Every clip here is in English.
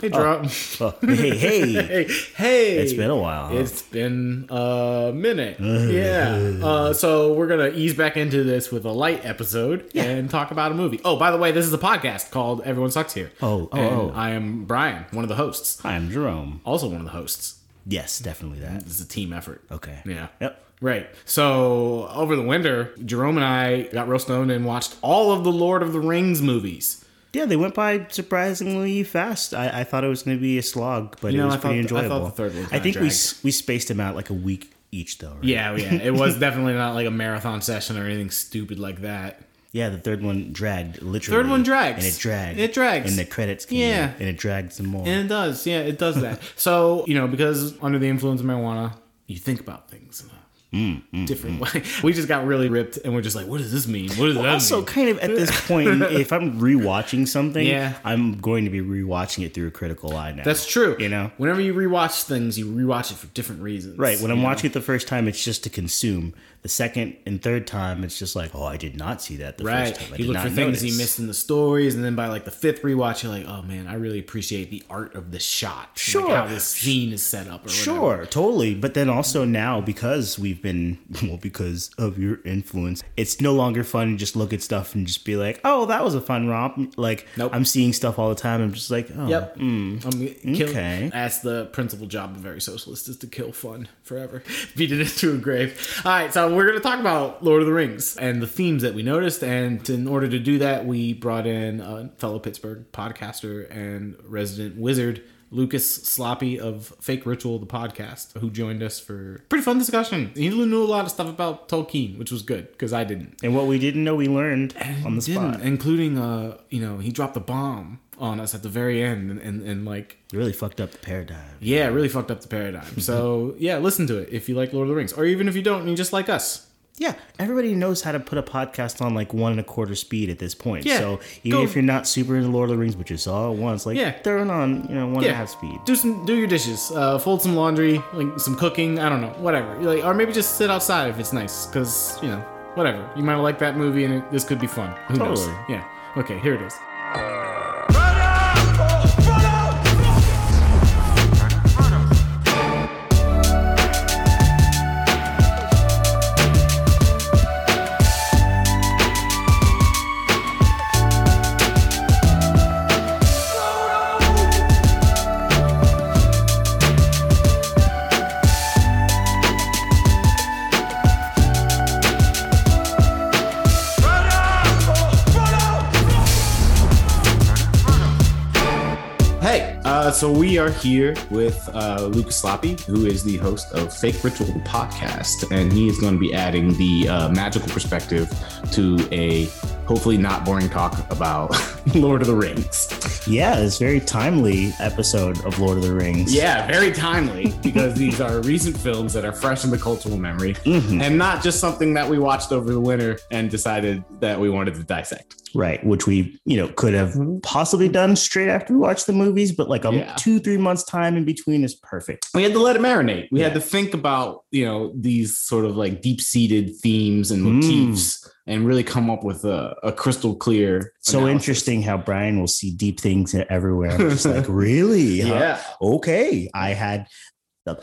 Hey, Jerome. Oh, hey, hey. hey, hey. It's been a while. huh? It's been a minute. yeah. Uh, so we're gonna ease back into this with a light episode and talk about a movie. Oh, by the way, this is a podcast called Everyone Sucks Here. Oh, oh, And oh. I am Brian, one of the hosts. Hi, I'm Jerome. Also one of the hosts. Yes, definitely that. This is a team effort. Okay. Yeah. Yep. Right. So over the winter, Jerome and I got real stoned and watched all of the Lord of the Rings movies. Yeah, they went by surprisingly fast. I, I thought it was going to be a slog, but know, it was I thought- pretty I thought enjoyable. the third one I think we dragged. we spaced them out like a week each, though. Right? Yeah, yeah. It was definitely not like a marathon session or anything stupid like that. Yeah, the third one dragged literally. Third one drags. and it dragged. It drags. and the credits came. Yeah. and it dragged some more. And it does, yeah, it does that. so, you know, because under the influence of marijuana, you think about things a Mm, different way. We just got really ripped and we're just like, what does this mean? What does that also, mean? kind of at this point, if I'm rewatching something, Yeah. I'm going to be rewatching it through a critical eye now. That's true. You know? Whenever you rewatch things, you rewatch it for different reasons. Right. When I'm know? watching it the first time, it's just to consume. The second and third time, it's just like, oh, I did not see that the Right. first time. I You look for things you missed in the stories, and then by like the fifth rewatch, you're like, oh man, I really appreciate the art of the shot. Sure. Like how this scene is set up or whatever. Sure, totally. But then also now, because we've been, well, because of your influence, it's no longer fun to just look at stuff and just be like, oh, that was a fun romp. Like, Nope. I'm seeing stuff all the time. I'm just like, oh, Yep. Um, kill, okay. That's the principal job of every socialist is to kill fun forever, beat it into a grave. All right, so we're going to talk about Lord of the Rings and the themes that we noticed. And in order to do that, we brought in a fellow Pittsburgh podcaster and resident wizard. Lucas Sloppy of Fake Ritual, the podcast, who joined us for pretty fun discussion. He knew a lot of stuff about Tolkien, which was good because I didn't. And what we didn't know, we learned on the spot. including uh, you know, he dropped the bomb on us at the very end, and, and, and like It really fucked up the paradigm. yeah, really fucked up the paradigm. So yeah, listen to it if you like Lord of the Rings, or even if you don't, and you just like us. Yeah, everybody knows how to put a podcast on like one and a quarter speed at this point. Yeah, So even go- if you're not super into Lord of the Rings, but you saw it once, like Yeah. throw it on, you know, one and a half speed. Do some, do your dishes, uh, fold some laundry, like some cooking. I don't know, whatever. Like, or maybe just sit outside if it's nice, because you know, whatever. You might like that movie, and it, this could be fun. Who knows? Totally. Yeah. Okay, here it is. So we are here with uh, Lucas Sloppy, who is the host of Fake Ritual, podcast, and he is going to be adding the uh, magical perspective to a hopefully not boring talk about Lord of the Rings. Yeah, this very timely episode of Lord of the Rings. Yeah, very timely because these are recent films that are fresh in the cultural memory and not just something that we watched over the winter and decided that we wanted to dissect. Right, which we, you know, could have possibly done straight after we watched the movies, but like a Yeah. two, three months time in between is perfect. we had to let it marinate. We had to think about, you know, these sort of like deep seated themes and Mm. And really come up with a, a crystal clear. So analysis. interesting how Brian will see deep things everywhere. I'm just like, really? Huh? Yeah. Okay. I had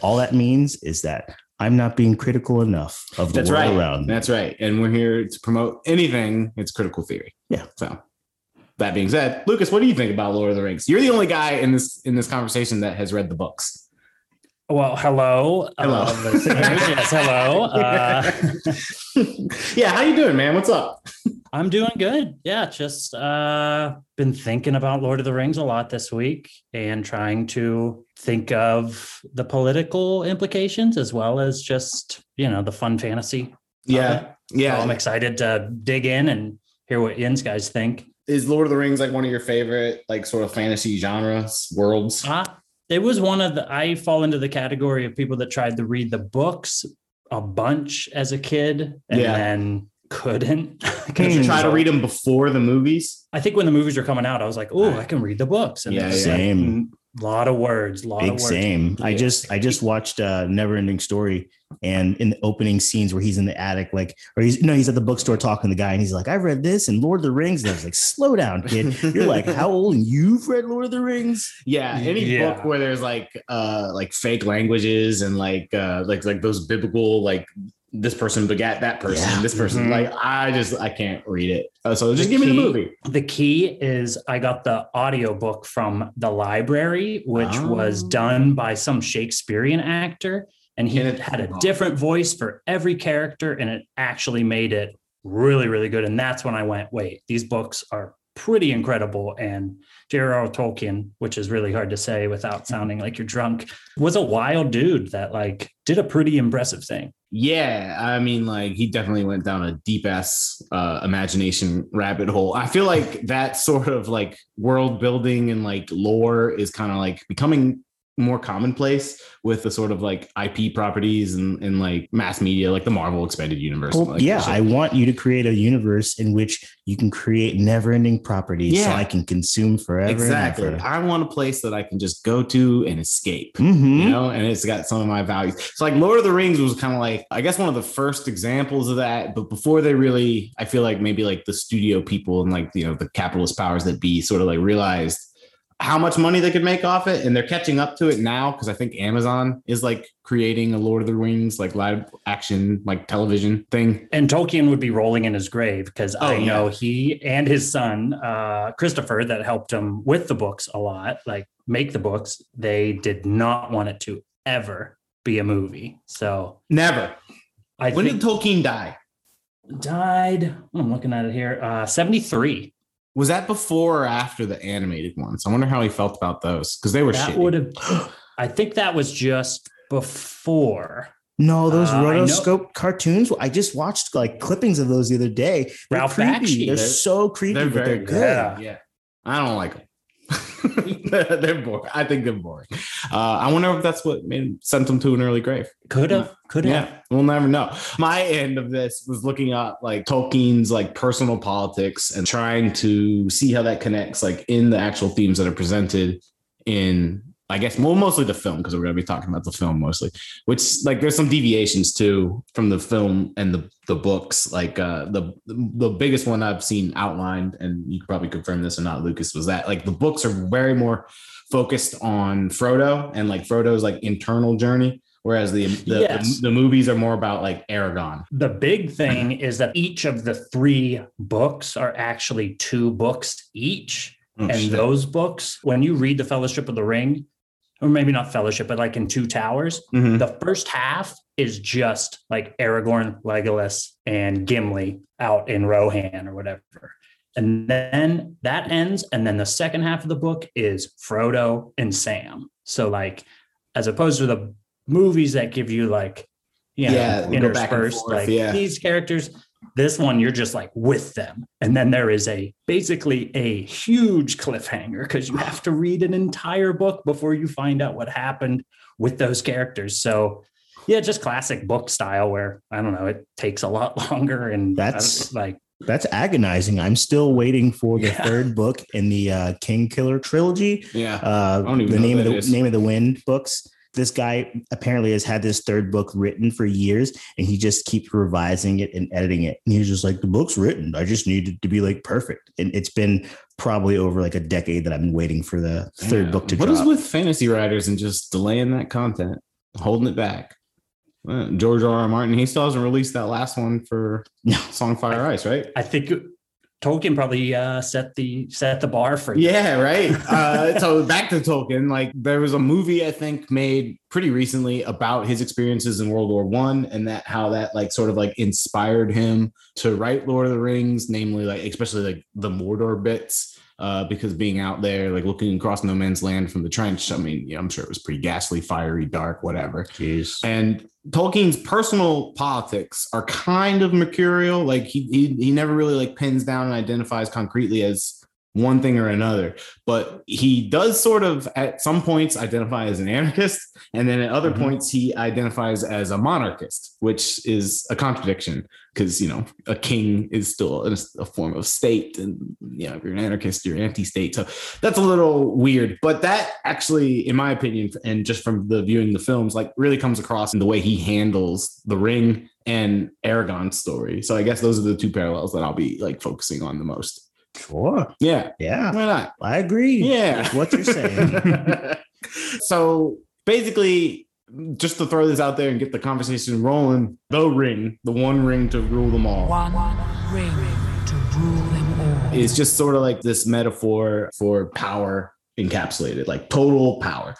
all that means is that I'm not being critical enough of the That's world right. around me. That's right. And we're here to promote anything. It's critical theory. Yeah. So that being said, Lucas, what do you think about Lord of the Rings? You're the only guy in this in this conversation that has read the books. Well, hello. Hello. Uh, listeners. yes, hello. Uh, yeah, how you doing, man? What's up? I'm doing good. Yeah, just uh, been thinking about Lord of the Rings a lot this week and trying to think of the political implications as well as just you know the fun fantasy. Yeah. So Yeah. I'm excited to dig in and hear what Ian's guys think. Is Lord of the Rings like one of your favorite like sort of fantasy genres, worlds? Ah, it was one of the. I fall into the category of people that tried to read the books a bunch as a kid and Yeah. then couldn't. Did you try to read them before the movies? I think when the movies were coming out, I was like, oh, I can read the books. And Yeah. Same. lot of words, lot Big of words. same. I just I just watched uh Never Ending Story and in the opening scenes where he's in the attic, like or he's no, he's at the bookstore talking to the guy and he's like, I read this and Lord of the Rings. And I was like, slow down, kid. You're like, how old and you've read Lord of the Rings? Yeah, any Yeah. book where there's like uh like fake languages and like uh like like those biblical like this person begat that person, Yeah. this person Mhm. like I just I can't read it. Uh, so just The give me the movie. The key is I got the audiobook from the library, which was Oh. done by some Shakespearean actor. And he And had a different voice for every character, and it actually made it really, really good. And that's when I went, wait, these books are pretty incredible. And J.R.R. Tolkien, which is really hard to say without sounding like you're drunk, was a wild dude that like did a pretty impressive thing. Yeah, I mean, like he definitely went down a deep ass uh, imagination rabbit hole. I feel like that sort of like world building and like lore is kind of like becoming more commonplace with the sort of like IP properties and, and like mass media, like the Marvel expanded universe. Well, like, yeah. I want you to create a universe in which you can create never-ending properties so Yeah. I can consume forever. exactly. And ever. I want a place that I can just go to and escape. Mhm. you know, and it's got some of my values. So like Lord of the Rings was kind of like, I guess one of the first examples of that, but before they really, I feel like maybe like the studio people and like, you know, the capitalist powers that be sort of like realized how much money they could make off it. And they're catching up to it now. Cause I think Amazon is like creating a Lord of the Rings, like live action, like television thing. and Tolkien would be rolling in his grave because Oh, I know yeah. he and his son uh, Christopher that helped him with the books a lot, like make the books. They did not want it to ever be a movie. So Never. I when think did Tolkien die? died. I'm looking at it here. Uh, 73. Was that before or after the animated ones? I wonder how he felt about those because they were That shitty. would have. I think that was just before No, those Uh, I rotoscope cartoons. I just watched like clippings of those the other day. They're Ralph creepy. Bakshi. They're They're- so creepy, They're but they're very good. good. Yeah. Yeah. I don't like them. they're boring. I think they're boring. Uh, I wonder if that's what made sent them to an early grave. could have could have. Yeah, we'll never know. My end of this was looking up like Tolkien's like personal politics and trying to see how that connects like in the actual themes that are presented in I guess well mostly the film because we're going to be talking about the film mostly. Which like there's some deviations too from the film and the the books. Like uh the the biggest one I've seen outlined and you could probably confirm this or not Lucas was that like the books are very more focused on Frodo and like Frodo's like internal journey whereas the the, Yes. the the movies are more about like Aragorn. The big thing is that each of the three books are actually two books each. Oh, and shit. those books, when you read the Fellowship of the Ring, or maybe not Fellowship, but like in Two Towers, Mhm. the first half is just like Aragorn, Legolas, and Gimli out in Rohan or whatever. And then that ends. And then the second half of the book is Frodo and Sam. So, like, as opposed to the movies that give you like, you know, Yeah, we go back and interspersed, forth, like yeah. these characters, this one you're just like with them. And then there is a basically a huge cliffhanger because you have to read an entire book before you find out what happened with those characters. So yeah, just classic book style where I don't know, it takes a lot longer and That's- like That's agonizing. I'm still waiting for the Yeah. third book in the uh, King Killer trilogy. Yeah. Uh, the name of the is. name of the Wind books. This guy apparently has had this third book written for years, and he just keeps revising it and editing it. And he's just like, "The book's written. I just need it to be like perfect." And it's been probably over like a decade that I've been waiting for the third book to What drop. is with fantasy writers and just delaying that content, holding it back? Uh, George R. R. Martin, he still hasn't released that last one for No. Song of Fire Ice, right? I think Tolkien probably uh, set the set the bar for Yeah, right. Uh, so back to Tolkien, like there was a movie I think made pretty recently about his experiences in World War One and that how that like sort of like inspired him to write Lord of the Rings, namely like especially like the Mordor bits. Uh, because being out there, like looking across no man's land from the trench, I mean, yeah, I'm sure it was pretty ghastly, fiery, dark, whatever. Jeez. And Tolkien's personal politics are kind of mercurial. Like he he he never really like pins down and identifies concretely as one thing or another. But he does sort of at some points identify as an anarchist, and then at other Mhm. points he identifies as a monarchist, which is a contradiction because you know a king is still a, a form of state, and you know if you're an anarchist, you're anti-state. So that's a little weird. But that actually, in my opinion, and just from the viewing the films, like really comes across in the way he handles the ring and Aragorn's story. So I guess those are the two parallels that I'll be like focusing on the most. Sure. Yeah, Yeah. why not? I agree. Yeah. with what you're saying. so basically, just to throw this out there and get the conversation rolling, the ring, the one ring to rule them all, One ring to rule them all. is just sort of like this metaphor for power encapsulated, like total power.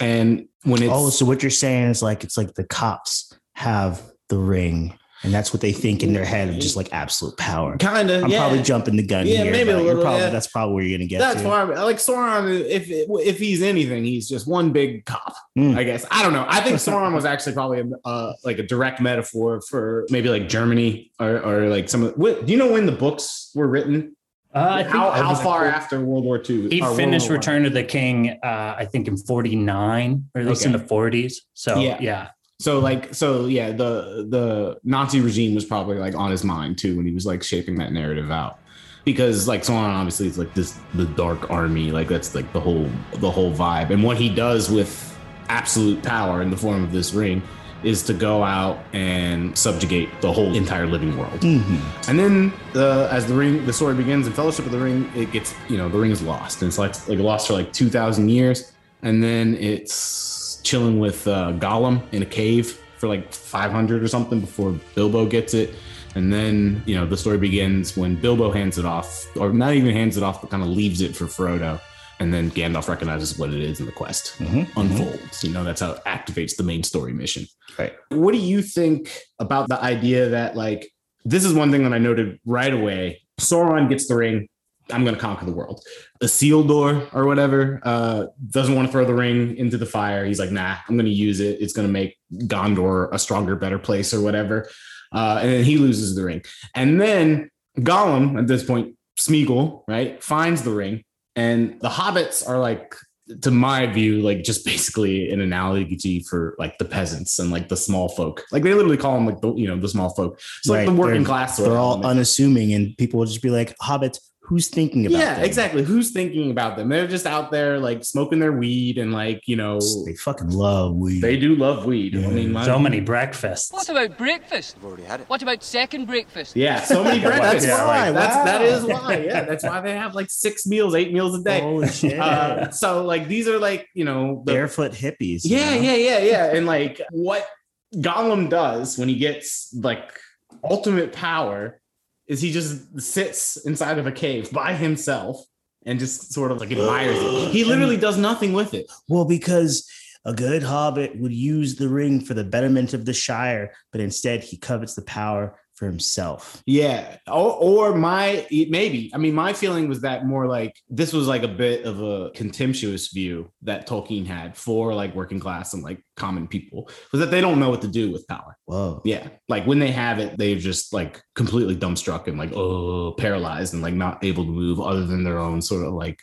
And when oh, it's oh, so what you're saying is like it's like the cops have the ring, and that's what they think in their head of just like absolute power. kind of, I'm yeah. probably jumping the gun Yeah, here. maybe a but you're little, probably, yeah. That's probably where you're gonna get That's to. why, I like Sauron. If if he's anything, he's just one big cop. Mm. I guess I don't know. I think Sauron was actually probably a, uh, like a direct metaphor for maybe like Germany or, or like some. Of, what, do you know when the books were written? Uh, I how it how was- far after World War II? He finished War I? Return of the King, uh, I think in 49, or at least in the 40s. So, Yeah. yeah. So like so yeah, the the Nazi regime was probably like on his mind too when he was like shaping that narrative out. Because like Sauron obviously is like this the dark army, like that's like the whole the whole vibe. And what he does with absolute power in the form of this ring is to go out and subjugate the whole entire living world. Mhm. And then uh, as the ring, the story begins in Fellowship of the Ring, it gets, you know, the ring is lost. And it's like, like lost for like 2,000 years. And then it's chilling with uh, Gollum in a cave for like 500 or something before Bilbo gets it. And then, you know, the story begins when Bilbo hands it off, or not even hands it off, but kind of leaves it for Frodo. And then Gandalf recognizes what it is in the quest Mhm. unfolds. You know, that's how it activates the main story mission. Right. What do you think about the idea that, like, this is one thing that I noted right away? Sauron gets the ring. I'm going to conquer the world. Isildur or whatever uh, doesn't want to throw the ring into the fire. He's like, nah, I'm going to use it. It's going to make Gondor a stronger, better place or whatever. Uh, and then he loses the ring. And then Gollum, at this point, Smeagol, right, finds the ring. And the hobbits are like, to my view, like just basically an analogy for like the peasants and like the small folk. Like they literally call them like the, you know, the small folk. It's like the working they're- class. They're all unassuming, and people will just be like, "Hobbits, who's thinking about?" yeah, them? exactly. Who's thinking about them? They're just out there like smoking their weed and like, you know, They fucking love weed. they do love weed. I mean, my, So many breakfasts. What about breakfast? I've already had it. What about second breakfast? yeah, so many breakfasts. That's why, That's wow. is why. Yeah, that's why they have like six meals, eight meals a day. Holy shit! Uh, so like these are like you know the, Barefoot hippies. you yeah know? yeah yeah yeah and like what Gollum does when he gets like ultimate power is he just sits inside of a cave by himself and just sort of like admires it. He literally does nothing with it. Well, because a good hobbit would use the ring for the betterment of the Shire, but instead he covets the power for himself. Yeah. Or, or my, maybe, I mean, my feeling was that more like this was like a bit of a contemptuous view that Tolkien had for like working class and like common people was that they don't know what to do with power. Whoa. Yeah. Like when they have it, they're just like completely dumbstruck and like, oh, paralyzed and like not able to move other than their own sort of like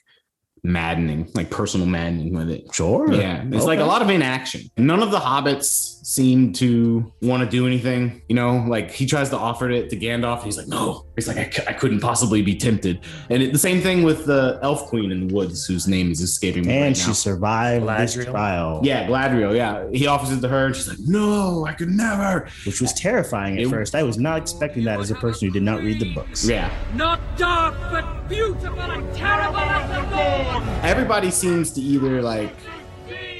maddening, like personal maddening with it. Sure. Yeah, it's like a lot of inaction. None of the hobbits seem to want to do anything. You know, like he tries to offer it to Gandalf. He's like, no. He's like, I, c- I couldn't possibly be tempted. And it, the same thing with the elf queen in the woods, whose name is escaping me And right she now. survived this trial. Yeah, Galadriel. Yeah, he offers it to her, and she's like, "No, I could never." Which was terrifying at It- first. I was not expecting that as a person who did not read the books. Yeah, Not dark, but beautiful and terrible as the dawn. Everybody seems to either like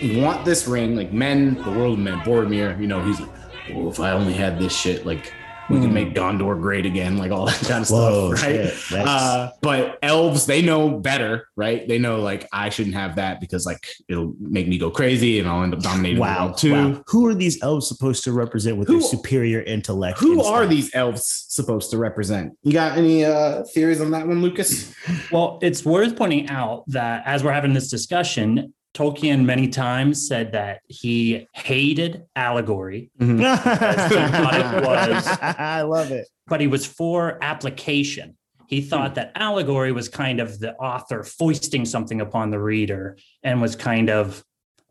want this ring, like men, the world of men, Boromir. You know, he's like, "Oh, if I only had this shit, like we can make Gondor great again, like all that kind of Hmm. Whoa, stuff, right?" shit. Uh, but elves, they know better, right? They know like I shouldn't have that because like it'll make me go crazy and I'll end up dominating the Wow. world too. wow. Who are these elves supposed to represent with Who- their superior intellect? Who and are these elves supposed to represent? You got any uh theories on that one, Lucas? Well, it's worth pointing out that as we're having this discussion, Tolkien many times said that he hated allegory, mm-hmm. thought it was. I love it. but he was for application. He thought hmm. that allegory was kind of the author foisting something upon the reader and was kind of,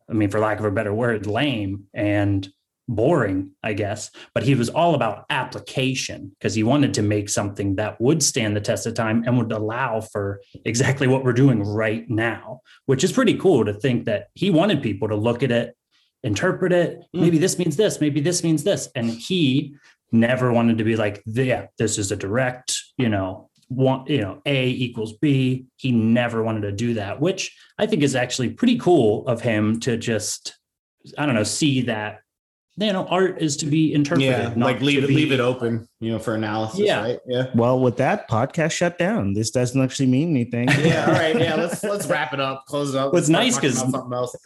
I mean, for lack of a better word, lame and boring, I guess. But he was all about application because he wanted to make something that would stand the test of time and would allow for exactly what we're doing right now, which is pretty cool to think that he wanted people to look at it, interpret it. Mm. Maybe this means this, maybe this means this. And he never wanted to be like, yeah, this is a direct, you know, one, you know, A equals B. He never wanted to do that, which I think is actually pretty cool of him to just, I don't know, see that, you know, art is to be interpreted. Yeah, like leave it be- leave it open, you know, for analysis, Yeah. right? Yeah. Well, with that podcast shut down, this doesn't actually mean anything. Yeah, all right. Yeah, let's let's wrap it up, close it up. What's nice because something else.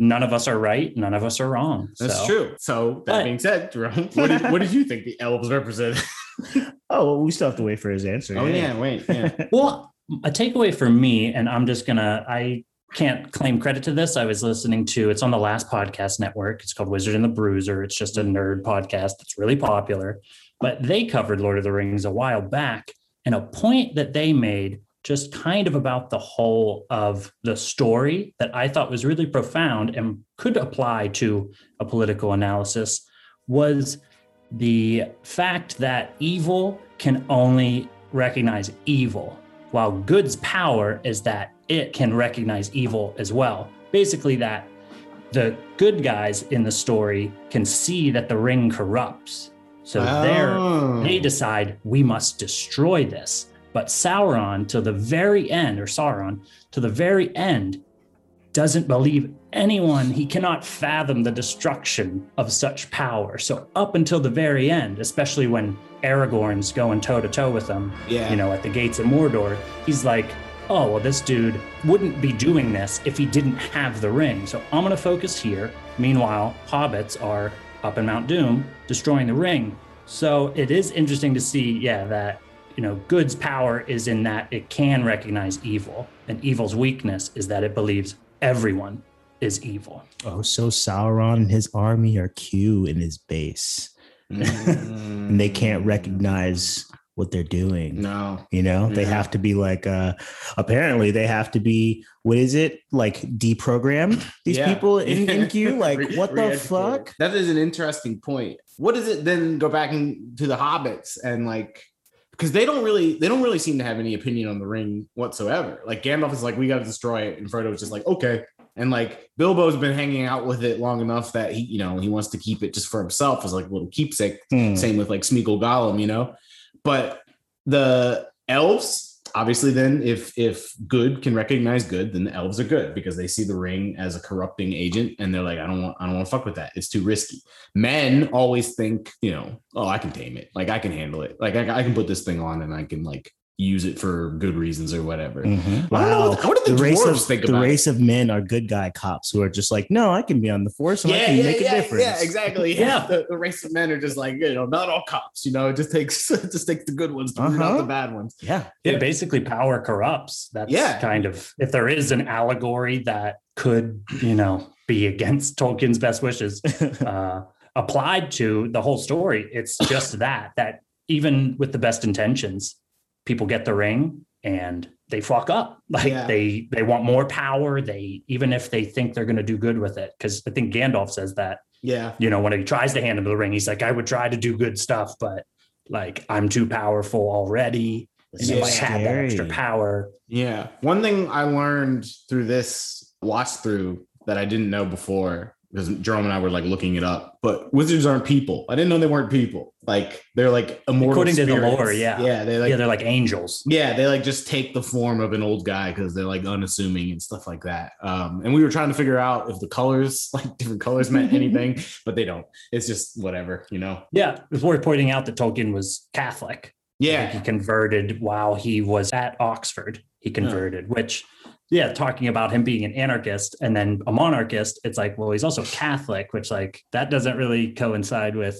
None of us are right. None of us are wrong. That's So- true. So that But- being said, Jerome, what did, what did you think the elves represented? Oh, well, we still have to wait for his answer. Oh yeah, wait, yeah. Well, a takeaway for me, and I'm just gonna, I can't claim credit to this. I was listening to it's on the last podcast network. It's called Wizard and the Bruiser. It's just a mm-hmm. nerd podcast that's really popular. But they covered Lord of the Rings a while back, and a point that they made just kind of about the whole of the story that I thought was really profound and could apply to a political analysis was the fact that evil can only recognize evil, while good's power is that it can recognize evil as well. Basically, that the good guys in the story can see that the ring corrupts. So Oh. they decide we must destroy this. But Sauron, to the very end, or Sauron, to the very end, doesn't believe anyone. He cannot fathom the destruction of such power. So, up until the very end, especially when Aragorn's going toe to toe with them, Yeah. you know, at the gates of Mordor, he's like, oh, well, this dude wouldn't be doing this if he didn't have the ring. So, I'm going to focus here. Meanwhile, hobbits are up in Mount Doom destroying the ring. So, it is interesting to see, yeah, that you know, good's power is in that it can recognize evil, and evil's weakness is that it believes everyone is evil. Oh, so Sauron and his army are Q in his base, mm. and they can't recognize what they're doing. Mm. No. You know, they have to be like, uh, apparently they have to be, what is it? Like deprogrammed these Yeah. people in, in Q? Like, Re- what the fuck? That is an interesting point. What does it then go back into the hobbits and like because they don't really they don't really seem to have any opinion on the ring whatsoever. Like Gandalf is like, we gotta destroy it, and Frodo was just like, okay. And like Bilbo's been hanging out with it long enough that he, you know, he wants to keep it just for himself as like a little keepsake. Hmm. Same with like Smeagol Gollum, you know. But the elves, obviously, then if if good can recognize good, then the elves are good because they see the ring as a corrupting agent, and they're like, I don't want, I don't want to fuck with that. It's too risky. Men always think, you know, oh, I can tame it, like I can handle it, like I, I can put this thing on and I can like use it for good reasons or whatever. Mhm. I don't know Wow. what- what did the race dwarves of think the about it? race of men are good guy cops who are just like, no, I can be on the force and I can make a difference. Yeah, exactly. Yeah. Yeah, the, the race of men are just like you know, not all cops. You know, it just takes it just takes the good ones to root out Uh-huh. the bad ones. Yeah. Yeah, basically power corrupts. That's Yeah. kind of if there is an allegory that could, you know, be against Tolkien's best wishes uh applied to the whole story, it's just that that even with the best intentions, people get the ring and they fuck up. Like Yeah. they they want more power. They even if they think they're gonna do good with it. Because I think Gandalf says that Yeah, you know, when he tries to hand him the ring, he's like, I would try to do good stuff, but like I'm too powerful already. And if I Yeah. had that extra power, yeah. One thing I learned through this watch through that I didn't know before because Jerome and I were like looking it up, but wizards aren't people. I didn't know they weren't people. Like they're like immortal. According to the lore, yeah. yeah. They like yeah, they're like angels. Yeah, they like just take the form of an old guy because they're like unassuming and stuff like that. Um, and we were trying to figure out if the colors, like different colors, meant anything, but they don't. It's just whatever, you know. Yeah, it's worth pointing out that Tolkien was Catholic. Yeah, he converted while he was at Oxford. He converted, which, yeah, talking about him being an anarchist and then a monarchist, it's like, well, he's also Catholic, which like that doesn't really coincide with,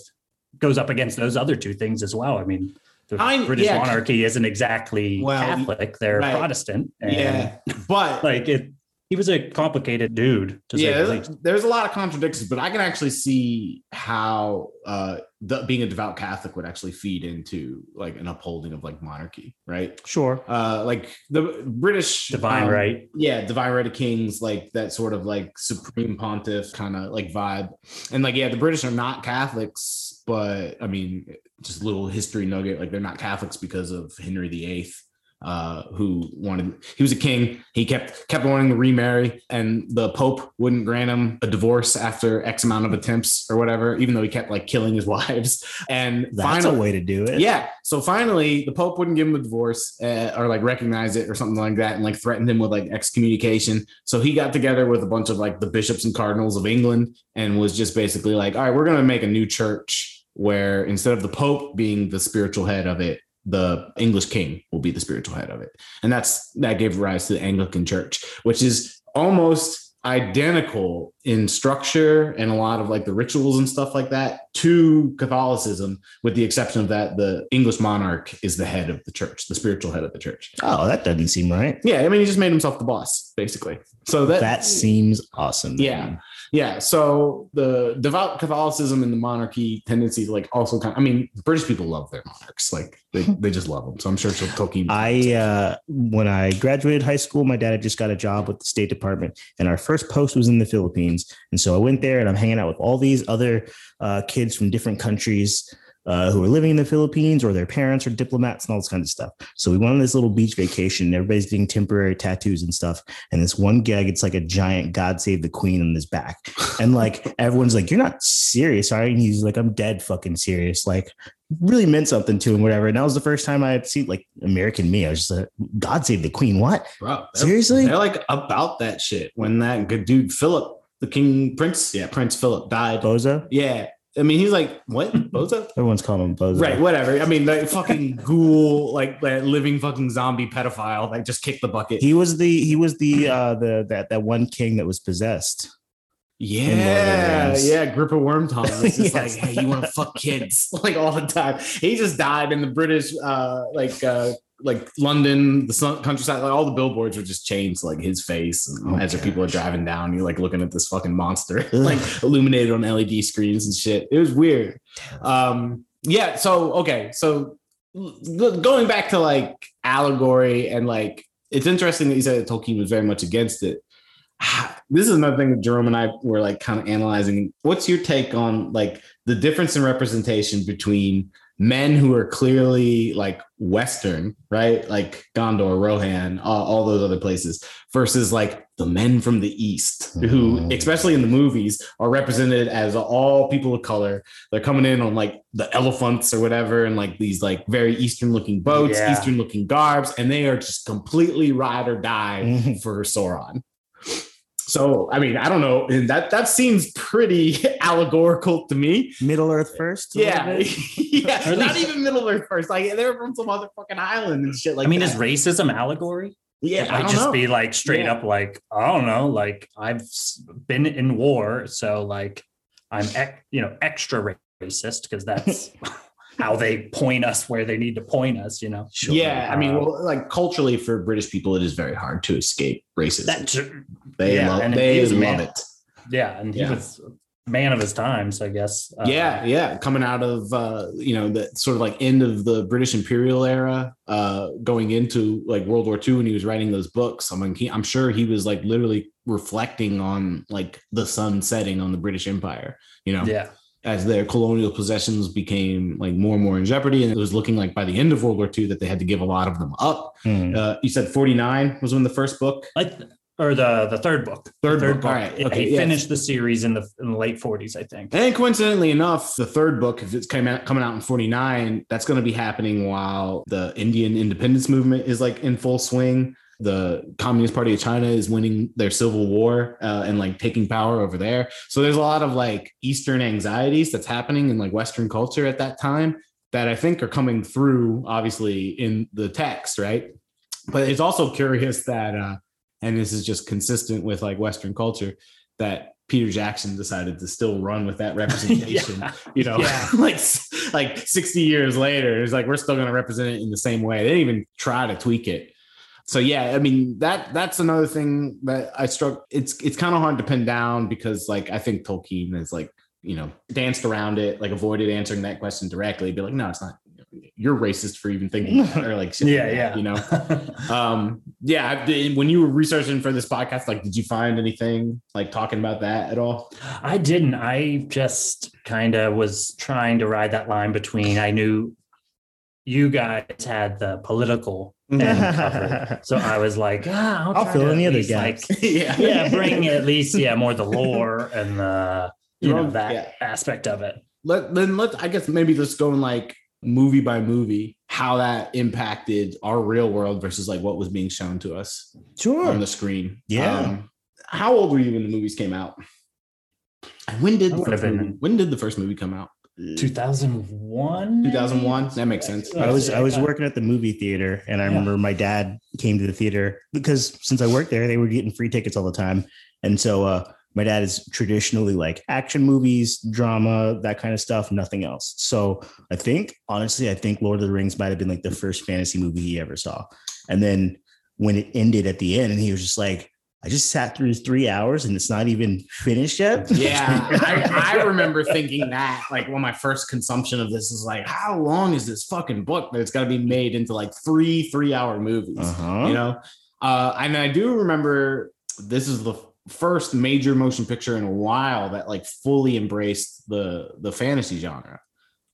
goes up against those other two things as well. I mean, the I- British yeah. monarchy isn't exactly Well, Catholic; they're right. Protestant. And yeah, but like it, he was a complicated dude. To say yeah, the there's, least. there's a lot of contradictions, but I can actually see how uh, the, being a devout Catholic would actually feed into like an upholding of like monarchy, right? Sure. Uh, like the British Divine um, right. yeah, divine right of kings, like that sort of like supreme pontiff kind of like vibe, and like yeah, the British are not Catholics, but I mean, just a little history nugget, like they're not Catholics because of Henry VIII uh, who wanted he was a king. He kept kept wanting to remarry, and the Pope wouldn't grant him a divorce after X amount of attempts or whatever, even though he kept like killing his wives. And That's finally, a way to do it. yeah. So finally, the Pope wouldn't give him a divorce uh, or like recognize it or something like that, and like threatened him with like excommunication. So he got together with a bunch of like the bishops and cardinals of England and was just basically like, all right, we're going to make a new church where instead of the Pope being the spiritual head of it, the English king will be the spiritual head of it. And that's that gave rise to the Anglican Church, which is almost identical in structure and a lot of like the rituals and stuff like that to Catholicism, with the exception of that the English monarch is the head of the church, the spiritual head of the church. Oh, that doesn't seem right. Yeah, I mean, he just made himself the boss, basically. So that That seems awesome. Yeah. Yeah. So the devout Catholicism and the monarchy tendency, like, also kind. I mean, British people love their monarchs, like they, they just love them. So I'm sure Tolkien. I uh, when I graduated high school, my dad had just got a job with the State Department, and our first post was in the Philippines. And so I went there, and I'm hanging out with all these other uh, kids from different countries uh, who are living in the Philippines, or their parents are diplomats, and all this kind of stuff. So we went on this little beach vacation. And everybody's getting temporary tattoos and stuff. And this one guy gets like a giant "God Save the Queen" on his back, and like everyone's like, "You're not serious, are you?" And he's like, "I'm dead fucking serious." Like really meant something to him, whatever. And that was the first time I had seen like American me. I was just like, God save the queen. What? Bro, they're- Seriously? they're like about that shit. When that good dude Philip, the king prince, yeah, Prince Philip died. Boza? Yeah, I mean, he's like what Bozo? Everyone's calling him Bozo. Right, whatever. I mean, that fucking ghoul, like that living fucking zombie pedophile, that just kicked the bucket. He was the he was the uh the that that one king that was possessed. Yeah, Lord of the Rings. yeah, grip of Wormtongue. It's just Yes. like, hey, you want to fuck kids like all the time. He just died in the British, uh, like, uh, like London, the sun- countryside. Like all the billboards were just changed, like his face. And Oh, as the people are driving down, you're like looking at this fucking monster, like illuminated on LED screens and shit. It was weird. Um, yeah. So okay, so going back to like allegory and like, it's interesting that you said that Tolkien was very much against it this is another thing that Jerome and I were like kind of analyzing. What's your take on like the difference in representation between men who are clearly like Western, right? Like Gondor, Rohan, all, all those other places, versus like the men from the East, who, Mhm. especially in the movies, are represented as all people of color. They're coming in on like the elephants or whatever, and like these like very Eastern looking boats, Yeah. Eastern looking garbs, and they are just completely ride or die Mhm. for Sauron. So I mean, I don't know, and that that seems pretty allegorical to me. Middle Earth first. Yeah, yeah, not even Middle Earth first. Like they're from some other fucking island and shit. Like, I mean, that. is racism allegory? yeah, it I might don't just know. be like straight Yeah. up like I don't know, like I've been in war, so like I'm ec- you know extra racist because that's how they point us where they need to point us. You know, Yeah, I mean, Uh, well, like culturally for British people, it is very hard to escape racism. that they yeah, love, and they he was love man. it. yeah, and he Yeah. was a man of his times, I guess. Uh, yeah, yeah, coming out of uh, you know the sort of like end of the British imperial era, uh, going into like World War II, when he was writing those books. I mean, he, I'm sure he was like literally reflecting on like the sun setting on the British Empire. You know, yeah, as their colonial possessions became like more and more in jeopardy, and it was looking like by the end of World War II that they had to give a lot of them up. Hmm. Uh, you said 49 was when the first book. I th- or the the third book. Third The book, all right, okay, he yes. finished the series in the in the late 40s, I think. And coincidentally enough, the third book, if it's came out, coming out in 49, that's going to be happening while the Indian independence movement is like in full swing. The Communist Party of China is winning their civil war uh, and like taking power over there. So there's a lot of like Eastern anxieties that's happening in like Western culture at that time that I think are coming through, obviously, in the text, right? But it's also curious that, uh, and this is just consistent with like Western culture, that Peter Jackson decided to still run with that representation. Yeah. You know, Yeah. like like 60 years later, it's like we're still going to represent it in the same way. They didn't even try to tweak it. So yeah, I mean that that's another thing that I struck. It's it's kind of hard to pin down because like I think Tolkien is like you know danced around it, like avoided answering that question directly. Be like, no, it's not. You're racist for even thinking that, or like shit Yeah, yeah. you know. um yeah I- when you were researching for this podcast like did you find anything like talking about that at all I didn't. I just kind of was trying to ride that line between I knew you guys had the political end covered. So I was like, ah, I'll, I'll fill in the other least, gaps. Like, yeah yeah, bring at least yeah more the lore and the you know that Yeah. aspect of it. let then let's I guess maybe let's go in like movie by movie how that impacted our real world versus like what was being shown to us Sure. on the screen Yeah. Um, how old were you when the movies came out and when did the first movie, when did the first movie come out 2001 2001 that makes sense. I was I was working at the movie theater, and I Yeah. remember my dad came to the theater because since I worked there, they were getting free tickets all the time, and so uh, my dad is traditionally like action movies, drama, that kind of stuff, nothing else. So I think honestly, I think Lord of the Rings might have been like the first fantasy movie he ever saw, and then when it ended at the end, and he was just like, "I just sat through three hours, and it's not even finished yet." Yeah, I, I remember thinking that like when my first consumption of this is like, how long is this fucking book that it's got to be made into like three three hour movies? Uh-huh. You know, uh, and I do remember this is the first major motion picture in a while that like fully embraced the the fantasy genre.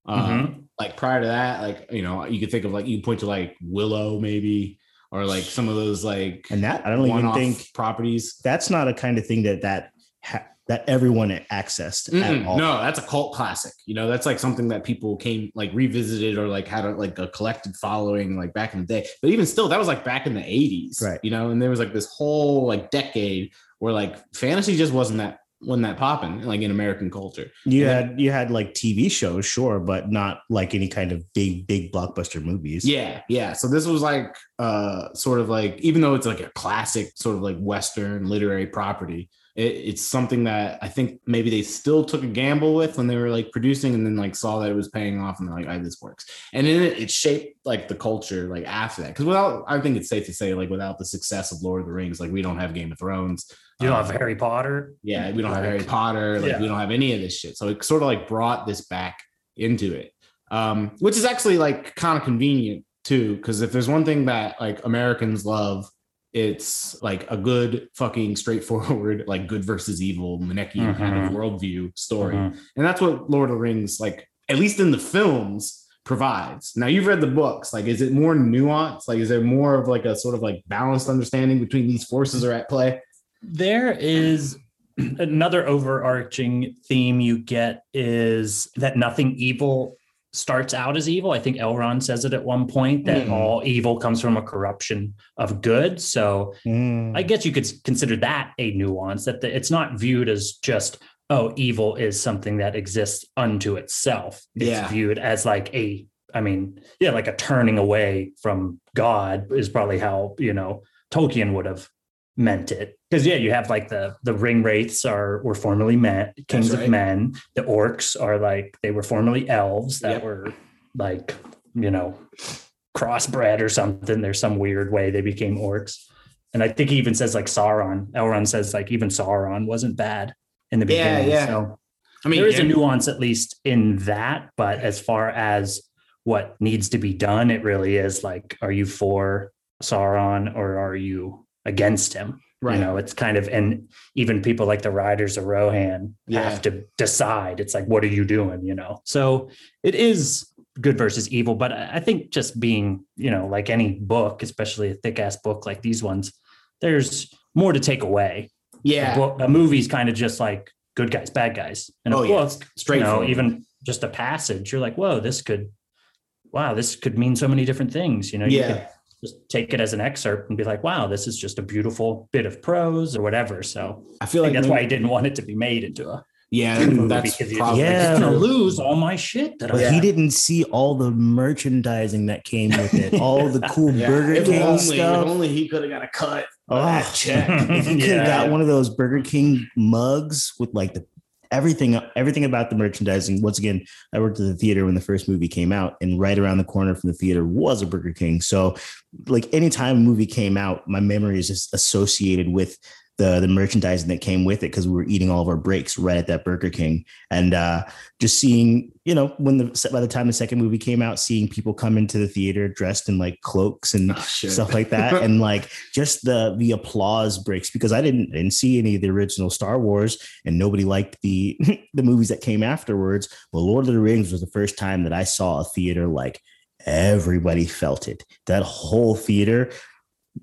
Uh, Mhm. Like prior to that, like you know, you could think of like you could point to like Willow maybe or like some of those like and that I don't even think properties. that's not a kind of thing that that ha- that everyone accessed all. No, that's a cult classic. You know, that's like something that people came like revisited or like had a, like a collected following like back in the day. But even still, that was like back in the 80s. Right. You know, and there was like this whole like decade where like fantasy just wasn't that wasn't that popping like in American culture. You Yeah. had you had like TV shows, sure, but not like any kind of big big blockbuster movies. Yeah, yeah. So this was like uh sort of like even though it's like a classic sort of like Western literary property, it, it's something that I think maybe they still took a gamble with when they were like producing and then like saw that it was paying off and they're like, oh, this works. And then it, it shaped like the culture like after that. Because without I think it's safe to say, like without the success of Lord of the Rings, like we don't have Game of Thrones. You don't Um, have Harry Potter. yeah, we don't have Harry Potter. Like Yeah. we don't have any of this shit. So it sort of like brought this back into it, um, which is actually like kind of convenient too. Because if there's one thing that like Americans love, it's like a good fucking straightforward like good versus evil Manichean kind of Mhm. worldview story, Mhm. and that's what Lord of the Rings like at least in the films provides. Now you've read the books. Like, is it more nuanced? Like, is there more of like a sort of like balanced understanding between these forces are at play? There is another overarching theme you get is that nothing evil starts out as evil. I think Elrond says it at one point that Hmm. all evil comes from a corruption of good. So Mm. I guess you could consider that a nuance that the, it's not viewed as just oh evil is something that exists unto itself. It's Yeah. viewed as like a I mean yeah like a turning away from God is probably how you know Tolkien would have meant it because yeah you have like the the ring wraiths are were formerly men kings right. of men the orcs are like they were formerly elves that Yep. were like you know crossbred or something there's some weird way they became orcs and I think he even says like Sauron. Elrond says like even Sauron wasn't bad in the beginning. yeah. So I mean, there is a nuance at least in that, but as far as what needs to be done, it really is like, are you for Sauron or are you against him? Right. You know, it's kind of and even people like the riders of Rohan Yeah. have to decide. It's like, what are you doing? You know, so it is good versus evil, but I think just being, you know, like any book, especially a thick ass book like these ones, there's more to take away. yeah. A, book, a movie's kind of just like good guys, bad guys. And a Oh, yeah. book, you know, even just a passage, you're like, whoa, this could, wow, this could mean so many different things. You know, you Yeah. could just take it as an excerpt and be like, wow, this is just a beautiful bit of prose or whatever. So I feel like think that's why maybe- he didn't want it to be made into a yeah, movie that's because probably Yeah. gonna lose all my shit that But I he didn't see all the merchandising that came with it, all the cool Yeah, Burger if King only, stuff. If only he could have got a cut. Oh, check. if you could have Yeah. got one of those Burger King mugs with like the everything everything about the merchandising. Once again i worked at the theater when the first movie came out and right around the corner from the theater was a burger king. So like anytime a movie came out my memory is just associated with the the merchandising that came with it because we were eating all of our breaks right at that Burger King. And uh, just seeing you know when the by the time the second movie came out seeing people come into the theater dressed in like cloaks and Oh, stuff like that and like just the the applause breaks because I didn't didn't see any of the original Star Wars and nobody liked the the movies that came afterwards. But Lord of the Rings was the first time that I saw a theater like everybody felt it. That whole theater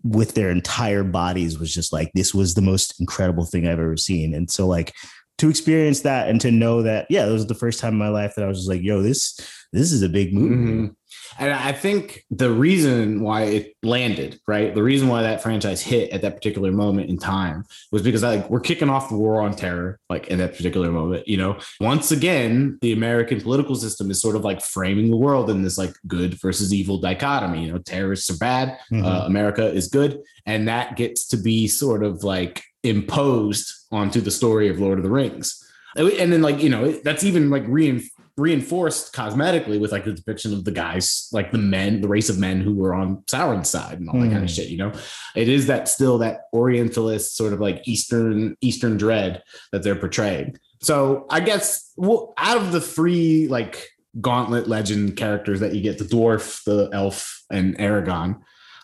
with their entire bodies was just like this was the most incredible thing I've ever seen. And so like to experience that and to know that, yeah, it was the first time in my life that I was just like, yo, this this is a big movie. Mhm. And I think the reason why it landed, right? The reason why that franchise hit at that particular moment in time was because like we're kicking off the war on terror, like in that particular moment. You know, once again, the American political system is sort of like framing the world in this like good versus evil dichotomy. You know, terrorists are bad, Mhm. uh, America is good, and that gets to be sort of like imposed onto the story of Lord of the Rings. And then, like you know, that's even like rein, reinforced cosmetically with like the depiction of the guys, like the men, the race of men who were on Sauron's side and all that kind Hmm. of shit. You know, it is that still that Orientalist sort of like Eastern Eastern dread that they're portraying. So I guess well, out of the three like gauntlet legend characters that you get, the dwarf, the elf, and Aragon.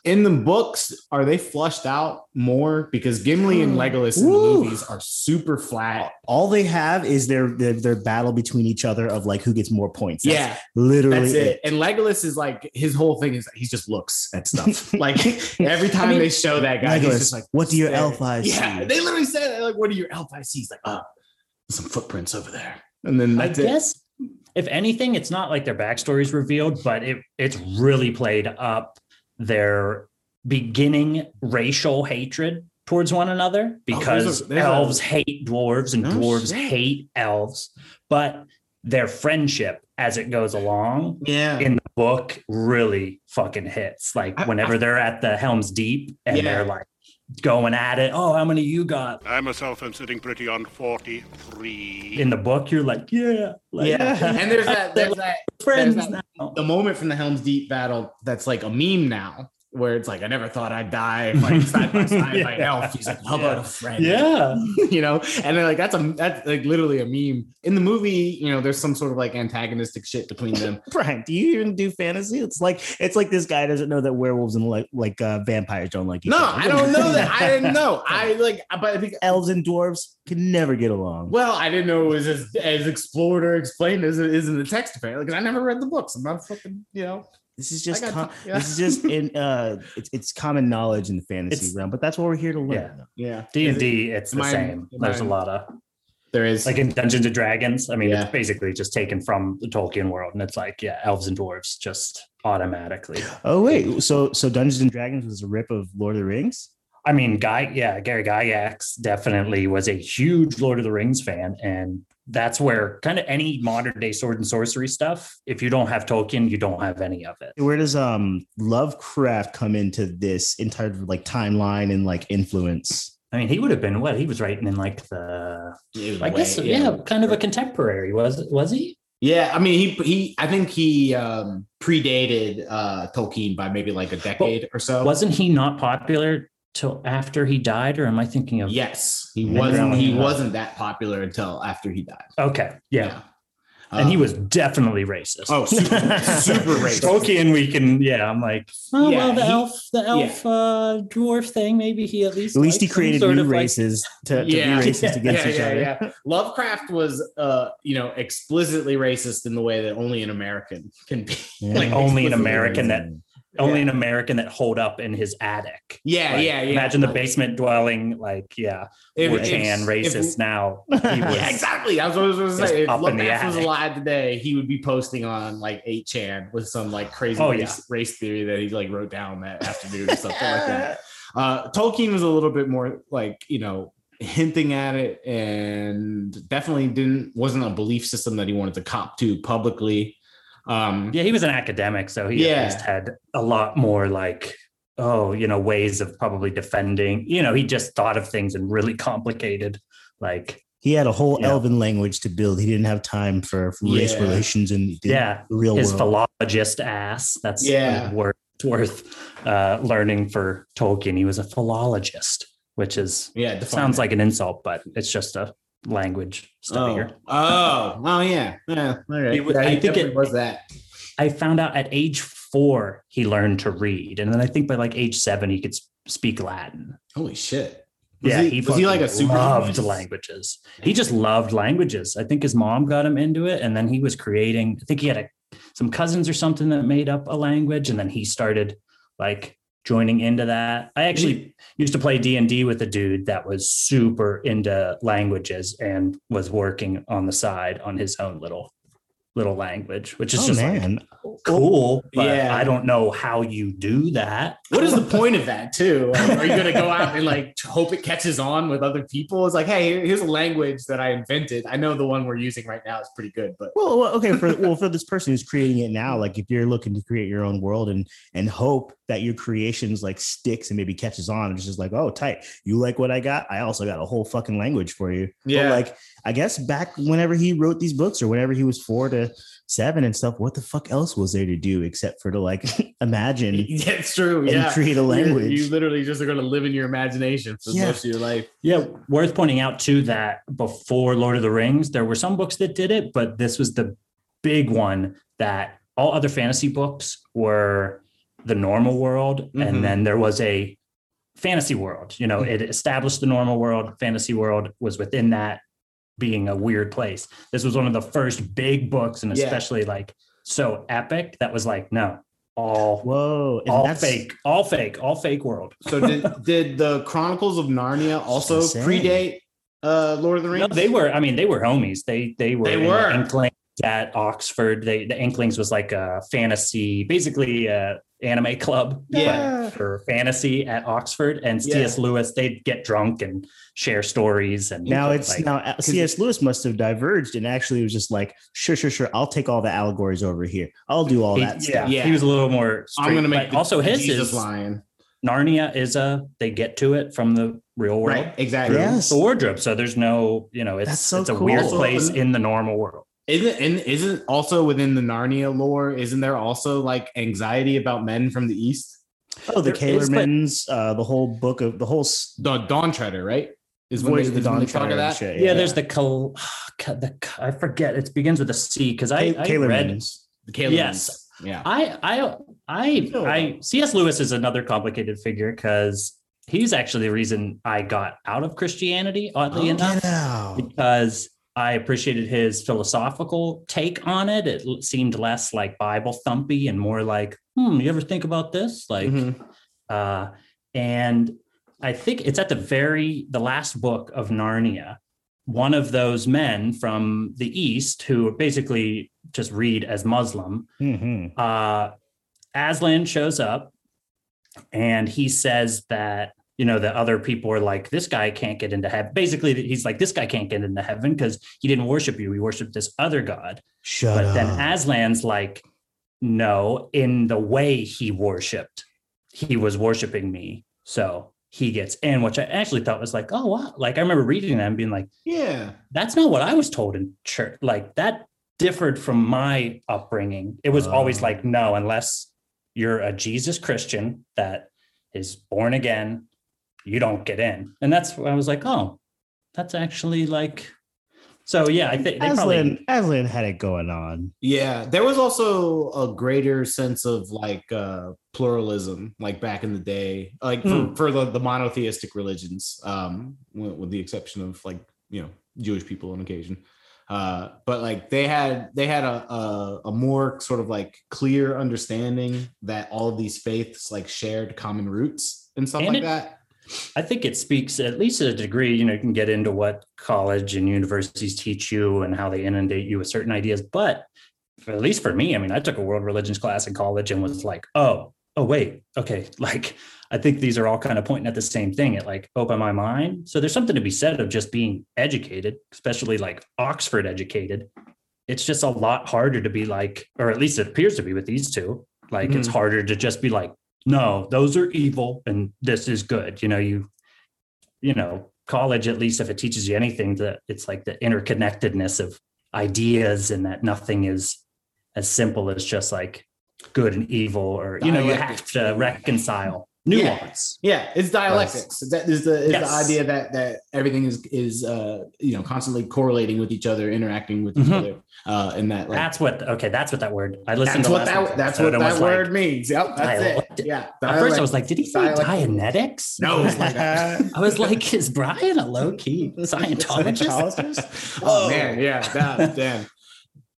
In the books, are they flushed out more? Because Gimli and hmm. Legolas in the movies are super flat. All they have is their, their their battle between each other of like who gets more points. That's yeah, literally that's it. And Legolas is like his whole thing is he just looks at stuff. like every time mean, they show that guy, he's Legolas, just like, what do your staring. elf eyes Yeah, see? they literally said that. Like, what do your elf eyes see? He's like, oh, some footprints over there. And then I that's it. guess if anything, it's not like their backstories revealed, but it it's really played up their beginning racial hatred towards one another because there's a- there's a- elves hate dwarves and Oh, dwarves shit. hate elves, but their friendship as it goes along Yeah. in the book really fucking hits. Like I- whenever they're at the Helm's Deep and Yeah. they're like going at it. Oh, how many you got? I myself am sitting pretty on 43. In the book, you're like, yeah, like, yeah. And there's that, there's that friends there's that- now. the moment from the Helm's Deep battle that's like a meme now, where it's like, I never thought I'd die like side by side by an elf. He's like, how about a friend? Yeah. you know, and they're like, that's a that's like literally a meme. In the movie, you know, there's some sort of like antagonistic shit between them. Brian, do you even do fantasy? It's like it's like this guy doesn't know that werewolves and like like uh, vampires don't like each No, other. I don't know that. I didn't know. I like, but I think elves and dwarves can never get along. Well, I didn't know it was as, as explored or explained as it is in the text apparently, because I never read the books. I'm not fucking, you know. This is just com- ti- yeah. this is just in uh it's it's common knowledge in the fantasy It's- realm, but that's what we're here to learn. Yeah. D and D, it's the Am I- same. am There's I- a lot of There is like in Dungeons and Dragons. I mean, Yeah. it's basically just taken from the Tolkien world, and it's like, yeah, elves and dwarves just automatically. Oh wait, so so Dungeons and Dragons was a rip of Lord of the Rings? I mean, Guy, yeah, Gary Gygax definitely was a huge Lord of the Rings fan, and that's where kind of any modern day sword and sorcery stuff. If you don't have Tolkien, you don't have any of it. Where does um Lovecraft come into this entire like timeline and like influence? I mean, he would have been what he was writing in like the. It I way- guess yeah, kind of a contemporary was was he? Yeah, I mean, he he. I think he um predated uh Tolkien by maybe like a decade or so. Wasn't he not popular till after he died, or am I thinking of? Yes, he wasn't. He was- wasn't that popular until after he died. Okay, yeah, Um, and he was definitely racist. oh super, super racist. Tolkien, we can, yeah. I'm like, oh Yeah, well, the he- elf, the elf, uh, dwarf thing. Maybe he at least, At least he created new of, like- races to, to Yeah. be racist against yeah, each yeah, other. yeah. Lovecraft was, uh, you know, explicitly racist in the way that only an American can be. Yeah. Like only an explicitly American that racist. Only Yeah. an American that holed up in his attic. Yeah, Like, yeah, yeah. Imagine the basement dwelling, like yeah, If- if- Chan if- racist now. Yeah, exactly. That's what I was going to say. If up in the Lovecraft was alive today, he would be posting on like 8chan with some like crazy Oh, race, race theory that he like wrote down that afternoon or something like that. Uh, Tolkien was a little bit more like, you know, hinting at it and definitely didn't wasn't a belief system that he wanted to cop to publicly. Um, yeah, he was an academic, so he Yeah. at had a lot more like, oh, you know, ways of probably defending. You know, he just thought of things in really complicated, like He He had a whole Yeah. elven language to build. He didn't have time for, for race Yeah. relations and the Yeah, real his world. philologist ass. That's Yeah. yeah. worth worth uh, learning for Tolkien. He was a philologist, which is Yeah, sounds it. like an insult, but it's just a language oh. studier. oh, oh, yeah, yeah. All right. He was- Yeah, I think it- was that. I found out at age four he learned to read, and then I think by like age seven he could speak Latin. Holy shit. Was yeah, he, was he like a super loved languages. He just loved languages. I think his mom got him into it, and then he was creating. I think he had a, some cousins or something that made up a language, and then he started like joining into that. I actually used to play D and D with a dude that was super into languages and was working on the side on his own little little language, which is oh just like cool. But Yeah. I don't know how you do that. What is the point of that too? Are you gonna go out and like hope it catches on with other people? It's like, hey, here's a language that I invented. I know the one we're using right now is pretty good, but Well, well, okay. For well, for this person who's creating it now, like if you're looking to create your own world and and hope that your creations like sticks and maybe catches on, it's just like, oh, tight. You like what I got? I also got a whole fucking language for you. But, Yeah. like I guess back whenever he wrote these books or whenever he was four to seven and stuff, what the fuck else was there to do except for to like imagine yeah, it's true. and Yeah, create a You- language? You, literally just are gonna live in your imagination for the Yeah. rest of your life. Yeah, worth pointing out too that before Lord of the Rings, there were some books that did it, but this was the big one that all other fantasy books were the normal world, Mhm. and then there was a fantasy world. You know, it established the normal world, fantasy world was within that being a weird place. This was one of the first big books, and Yeah. especially like so epic that was like, no, all Whoa, and all that's fake, all fake, all fake world. So did did the Chronicles of Narnia also predate uh Lord of the No, Rings? they were. I mean, they were homies. They they were. They were. Inklings at Oxford. They the Inklings was like a fantasy, basically a anime club. but Yeah. for fantasy at Oxford, and Yeah. C.S. Lewis, they'd get drunk and share stories. And Now it's like, now uh, C.S. Lewis must have diverged and actually was just like, sure, sure, sure. I'll take all the allegories over here. I'll do all he, that yeah, stuff. Yeah. he was a little more. I'm gonna make the also his Jesus is lion. Narnia is a. They get to it from the real world. Right, exactly. Yes. The wardrobe, so there's no, you know, it's so it's a cool. weird place in the normal world. Isn't and isn't also within the Narnia lore? Isn't there also like anxiety about men from the east? Oh, the There is, but- uh, the whole book of the whole s- The Dawn Treader, right? Is when voice they, the is when Dawn talk Treader that. shit, Yeah, there's the Cal, the I forget. It begins with a C because I, Ka- I read. The Caleb's. Yes. Yeah. I I I Oh. I C.S. Lewis is another complicated figure because he's actually the reason I got out of Christianity. Oddly Oh, enough, Get out. because I appreciated his philosophical take on it. It seemed less like Bible thumpy and more like, hmm, you ever think about this? Like, Mhm. uh, and I think it's at the very the last book of Narnia. One of those men from the East who basically just read as Muslim, Mhm. uh, Aslan shows up and he says that you know the other people are like this guy can't get into heaven basically he's like this guy can't get into heaven because he didn't worship you he worshiped this other god Shut but up. then Aslan's like, no, in the way he worshipped, he was worshiping me. So he gets in, which I actually thought was like, oh wow. Like I remember reading that and being like, Yeah. that's not what I was told in church. Like that differed from my upbringing. It was always Oh. like, no, unless you're a Jesus Christian that is born again, you don't get in. And that's why I was like, oh, that's actually like so yeah, I think they probably Aslan, Aslan had it going on. Yeah. There was also a greater sense of like uh pluralism, like back in the day, like for, Hmm. for the, the monotheistic religions, um, with, with the exception of like, you know, Jewish people on occasion. Uh, but like they had they had a, a a more sort of like clear understanding that all of these faiths like shared common roots and stuff And like it- that. I think it speaks, at least to a degree, you know, you can get into what college and universities teach you and how they inundate you with certain ideas. But at least for me, I mean, I took a world religions class in college and was like, oh, oh, wait, okay. Like, I think these are all kind of pointing at the same thing. It like opened my mind. So there's something to be said of just being educated, especially like Oxford educated. It's just a lot harder to be like, or at least it appears to be with these two. Like, it's Mhm. harder to just be like, no, those are evil and this is good. You know, you, you know, college, at least if it teaches you anything, that it's like the interconnectedness of ideas and that nothing is as simple as just like good and evil, or you know, you have to reconcile. Nuance. Yeah, it's dialectics. That is the is Yes. the idea that that everything is is uh you know constantly correlating with each other, interacting with each Mhm. other, uh, and that like That's what. Okay, that's what that word. I listened that's to what last that that's what that was like- word means. Yep, that's Dialect- it. Yeah. At first, I was like, "Did he say dialectical. Dianetics?" No, it's like. I was like, "Is Brian a low key Scientologist?" oh man, yeah, that, damn.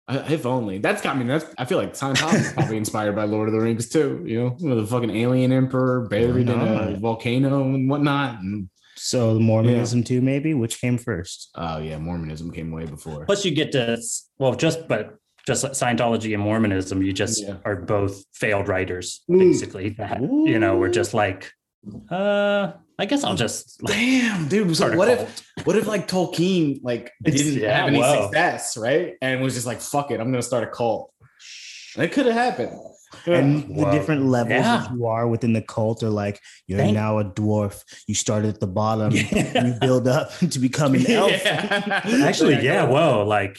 Uh, If only that's got me. That's I feel like Scientology is probably inspired by Lord of the Rings too. You know, with the fucking alien emperor buried in a volcano and whatnot. And So the Mormonism too, maybe. Which came first? oh yeah, Mormonism came way before. Plus, you get to well, just but just Scientology and Mormonism, you just Yeah. are both failed writers, Ooh. basically. That you know, we're just like, uh, I guess I'll just like, Damn, dude. So what if what if like Tolkien like didn't yeah, have any whoa. success, right? And was just like, fuck it, I'm gonna start a cult. It could have happened. And the different levels Yeah. that you are within the cult are like you're Thank- now a dwarf. You started at the bottom. You build up to become an elf. Actually, yeah, whoa, like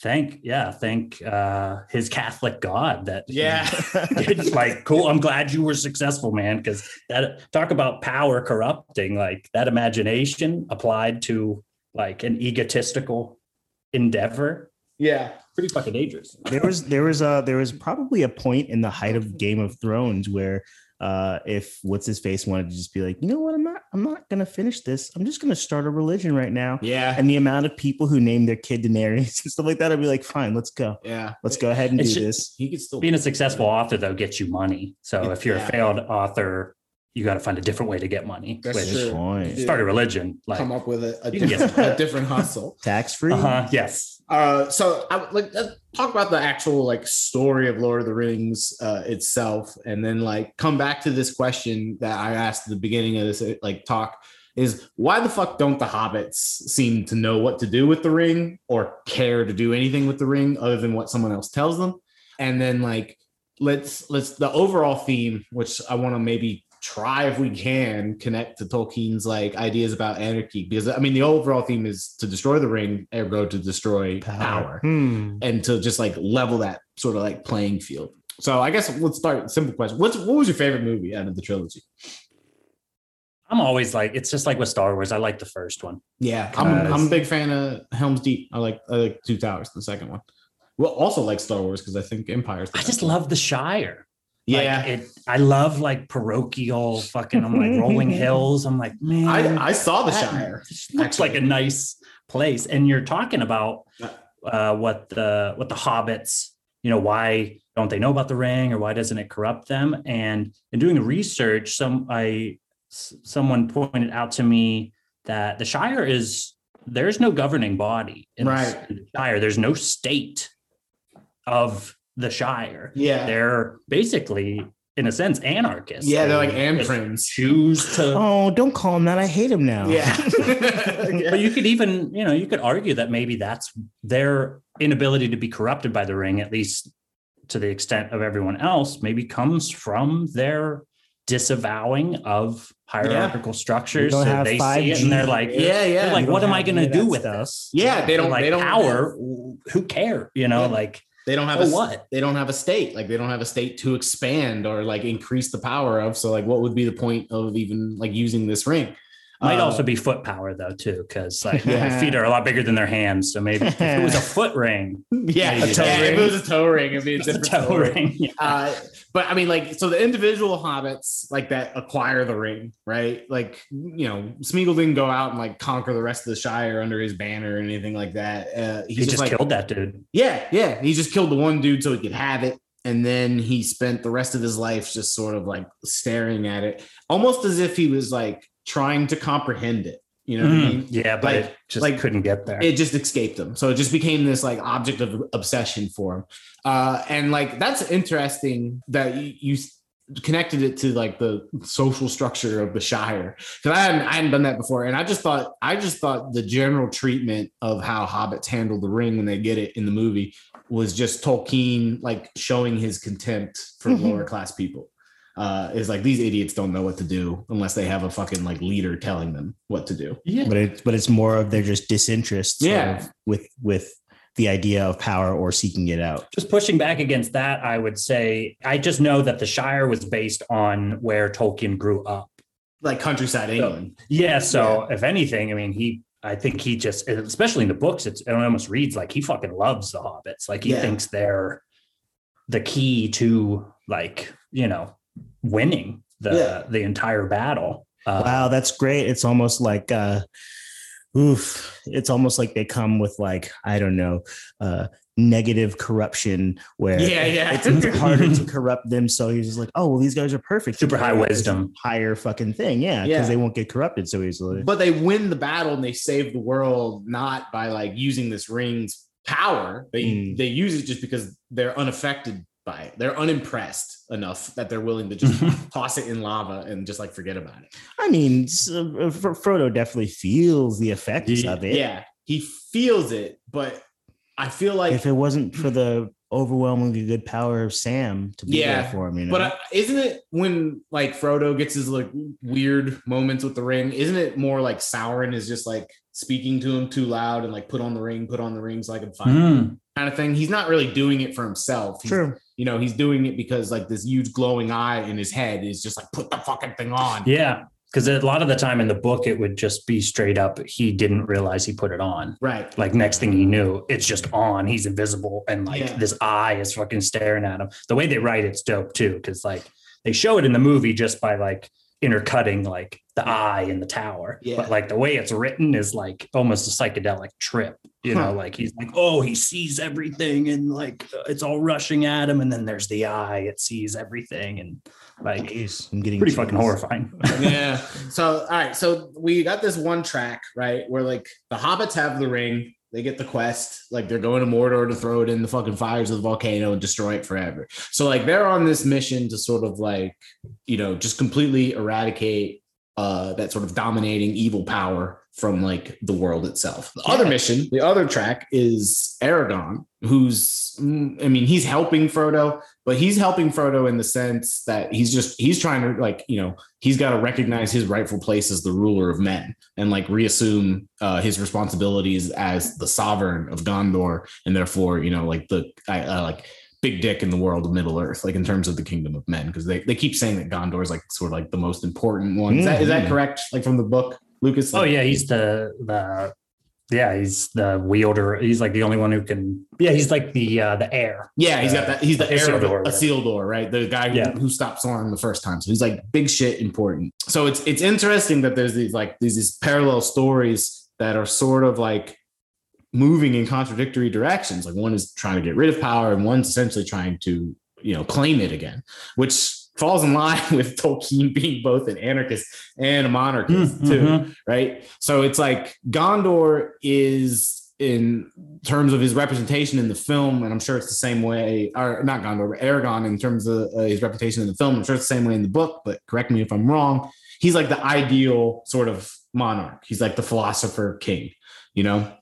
thank yeah, thank uh his Catholic God that Yeah. it's like cool. I'm glad you were successful, man. Because that talk about power corrupting, like that imagination applied to like an egotistical endeavor, yeah. pretty fucking dangerous. there was there was a there was probably a point in the height of Game of Thrones where uh if what's his face wanted to just be like, you know what, I'm not I'm not gonna finish this. I'm just gonna start a religion right now. Yeah. And the amount of people who name their kid Daenerys and stuff like that, I'd be like, fine, let's go. yeah. Let's go ahead and do It's ju- this. He could still Being a successful author though gets you money. So if you're a failed author, you got to find a different way to get money. That's which true. Point. Start a religion, like come up with a, a, different, a different hustle. Tax free. uh-huh, yes. Uh, so I like let's talk about the actual like story of Lord of the Rings uh, itself, and then like come back to this question that I asked at the beginning of this like talk is why the fuck don't the hobbits seem to know what to do with the ring or care to do anything with the ring other than what someone else tells them? And then like let's let's the overall theme, which I want to maybe try if we can connect to Tolkien's like ideas about anarchy because I mean the overall theme is to destroy the ring, ergo to destroy power, Hmm. and to just like level that sort of like playing field. So I guess let's start simple question. What's what was your favorite movie out of the trilogy? I'm always like, it's just like with Star Wars. I like the first one. Yeah, I'm, I'm a big fan of Helm's Deep. I like I like Two Towers, the second one. Well, also like Star Wars because I think Empire's. the I just one. love the Shire. Like, Yeah, it. I love like parochial fucking. I'm like rolling hills. I'm like, man, I I saw the Shire. just looks like a nice place. And you're talking about uh, what the what the hobbits. You know, why don't they know about the ring, or why doesn't it corrupt them? And in doing the research, some I s- someone pointed out to me that the Shire is there's no governing body in the- in the Shire. There's no state of the Shire Yeah, they're basically in a sense anarchists yeah, they're like They just choose to Oh, don't call him that. I hate him now. Yeah, but you could even you know you could argue that maybe that's their inability to be corrupted by the ring at least to the extent of everyone else maybe comes from their disavowing of hierarchical structures don't so have they see it and they're like yeah, yeah. they're like what am i going to do with stuff. this Yeah, they don't. like they don't power who care you know Yeah. like They don't have Oh, a what? They don't have a state. Like they don't have a state to expand or like increase the power of. So like, what would be the point of even like using this ring? Might Uh, also be foot power though too, because like Yeah. feet are a lot bigger than their hands. So maybe if it was a foot ring, yeah. Maybe. A toe if ring. it was a toe ring, it'd be a it's a toe story. ring. Yeah. Uh, but I mean, like, so the individual hobbits like that acquire the ring, right? Like, you know, Smeagol didn't go out and like conquer the rest of the Shire under his banner or anything like that. Uh, he's He just, just like, killed that dude. Yeah, yeah. He just killed the one dude so he could have it. And then he spent the rest of his life just sort of like staring at it, almost as if he was like trying to comprehend it. You know what I mean? Mm, yeah, but Like- it just like- couldn't get there. It just escaped him. So it just became this like object of obsession for him. Uh, and like that's interesting that you, you connected it to like the social structure of the Shire. Because I hadn't I hadn't done that before. And I just thought I just thought the general treatment of how hobbits handle the ring when they get it in the movie was just Tolkien like showing his contempt for Mhm. lower class people. Uh, is like these idiots don't know what to do unless they have a fucking like leader telling them what to do. Yeah. but it's but it's more of they're just disinterest sort Yeah. of with with the idea of power or seeking it out. Just pushing back against that, I would say I just know that the Shire was based on where Tolkien grew up. Like countryside England. Yeah. So if anything, I mean, he, I think he just, especially in the books, it's, it almost reads like he fucking loves the hobbits. Like he Yeah. thinks they're the key to like, you know, winning the, Yeah. the entire battle. Uh, Wow, that's great. It's almost like uh oof, it's almost like they come with like, I don't know, uh negative corruption where Yeah, yeah. it's harder to corrupt them. So he's just like, oh well, these guys are perfect. Super high wisdom. Higher fucking thing. Yeah, because Yeah. they won't get corrupted so easily. But they win the battle and they save the world not by like using this ring's power. They Mm. they use it just because they're unaffected by it. They're unimpressed enough that they're willing to just toss it in lava and just like forget about it. I mean, s- uh, Frodo definitely feels the effects Yeah. of it. Yeah, he feels it, but I feel like if it wasn't for the overwhelmingly good power of Sam to be Yeah, there for him, you know. But uh, isn't it when like Frodo gets his like weird moments with the ring? Isn't it more like Sauron is just like speaking to him too loud and like put on the ring, put on the ring so I can fight mm, kind of thing? He's not really doing it for himself. He's, True. You know, he's doing it because like this huge glowing eye in his head is just like put the fucking thing on. yeah. Because a lot of the time in the book, it would just be straight up, he didn't realize he put it on. Right. Like next thing he knew, it's just on. He's invisible, and like Yeah. this eye is fucking staring at him. The way they write it's dope too, because like they show it in the movie just by like intercutting like the eye in the tower. Yeah. But like the way it's written is like almost a psychedelic trip. You Huh. know, like he's like, oh, he sees everything, and like uh, it's all rushing at him, and then there's the eye. It sees everything, and like Jeez, I'm getting pretty fucking horrifying. yeah. So all right. So we got this one track, right? Where like the hobbits have the ring, they get the quest, like they're going to Mordor to throw it in the fucking fires of the volcano and destroy it forever. So like they're on this mission to sort of like, you know, just completely eradicate uh that sort of dominating evil power from like the world itself. The other mission, the other track is Aragon, who's I mean, he's helping Frodo, but he's helping Frodo in the sense that he's just he's trying to like, you know, he's got to recognize his rightful place as the ruler of men and like reassume uh, his responsibilities as the sovereign of Gondor and therefore, you know, like the I, uh, like big dick in the world of Middle Earth, like in terms of the kingdom of men, because they, they keep saying that Gondor is like sort of like the most important one. Is that is that Mhm. correct? Like from the book, Lucas? Oh yeah, he's the the yeah, he's the wielder. He's like the only one who can. Yeah, he's like the uh the heir. Yeah, he's got that. He's the heir of a Isildur, right? The guy who, Yeah. who stopped Sauron the first time. So he's like big shit important. So it's it's interesting that there's these like these these parallel stories that are sort of like moving in contradictory directions. Like one is trying to get rid of power, and one's essentially trying to you know claim it again, which falls in line with Tolkien being both an anarchist and a monarchist too Mhm. right? So it's like Gondor is in terms of his representation in the film, and I'm sure it's the same way, or not Gondor, but Aragon in terms of uh, his reputation in the film. I'm sure it's the same way in the book, but correct me if I'm wrong. He's like the ideal sort of monarch. He's like the philosopher king, you know?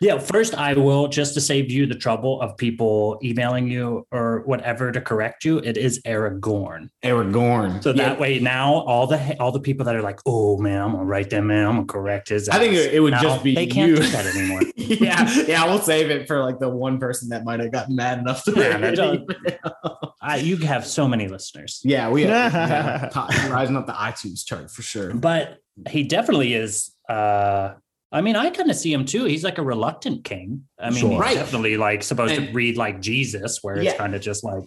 Yeah, first I will just to save you the trouble of people emailing you or whatever to correct you. It is Aragorn. Aragorn. So Yeah. that way now all the all the people that are like, oh man, I'm gonna write that man, I'm gonna correct his. I think it- would Now just be they can't you. do that anymore. yeah, yeah, we'll save it for like the one person that might have gotten mad enough to Yeah, write that an email. I, you have so many listeners. Yeah, we have, yeah, rising up the iTunes chart for sure. but he definitely is uh i mean i kind of see him too he's like a reluctant king i mean Sure. he's Right. definitely like supposed to read like jesus where it's kind of just like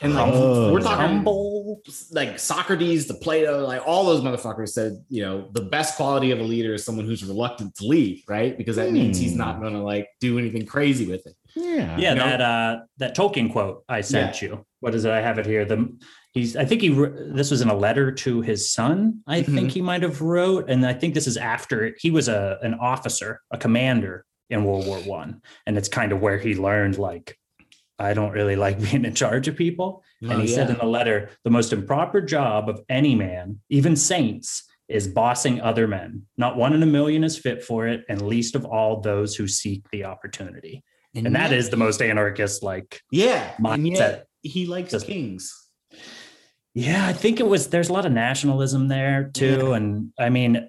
And like Oh. we're talking humble like Socrates, the Plato, like all those motherfuckers said, you know, the best quality of a leader is someone who's reluctant to lead, right? Because that means he's Hmm. not gonna like do anything crazy with it. Yeah. yeah You know? that uh that tolkien quote i sent you what is it i have it here the he's i think he this was in a letter to his son i Mhm. think he might have wrote and i think this is after he was a an officer a commander in world war one and it's kind of where he learned like i don't really like being in charge of people Oh, and he said in the letter, the most improper job of any man, even saints, is bossing other men. Not one in a million is fit for it, and least of all those who seek the opportunity. And that is the most anarchist, like, yeah, and mindset. yet he likes kings. Yeah, I think it was. There's a lot of nationalism there too, and I mean,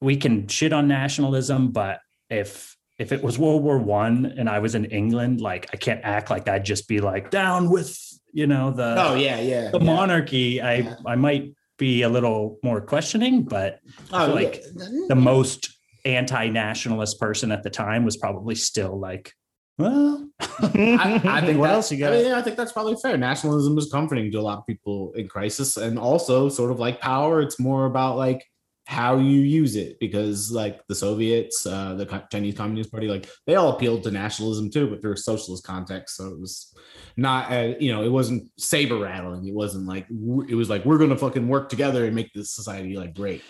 we can shit on nationalism, but if if it was World War One and I was in England, like I can't act like I'd just be like down with you know the Oh yeah, yeah. the yeah. monarchy. I Yeah. I might be a little more questioning, but Oh, like yeah. the most anti-nationalist person at the time was probably still like, well, I, I think what that- else you got? I, mean, yeah, I think that's probably fair. Nationalism is comforting to a lot of people in crisis, and also sort of like power. It's more about like how you use it because like the Soviets, uh, the Chinese Communist Party, like they all appealed to nationalism too, but through a socialist context. So it was not, uh, you know, it wasn't saber rattling. It wasn't like it was like we're gonna fucking work together and make this society like great.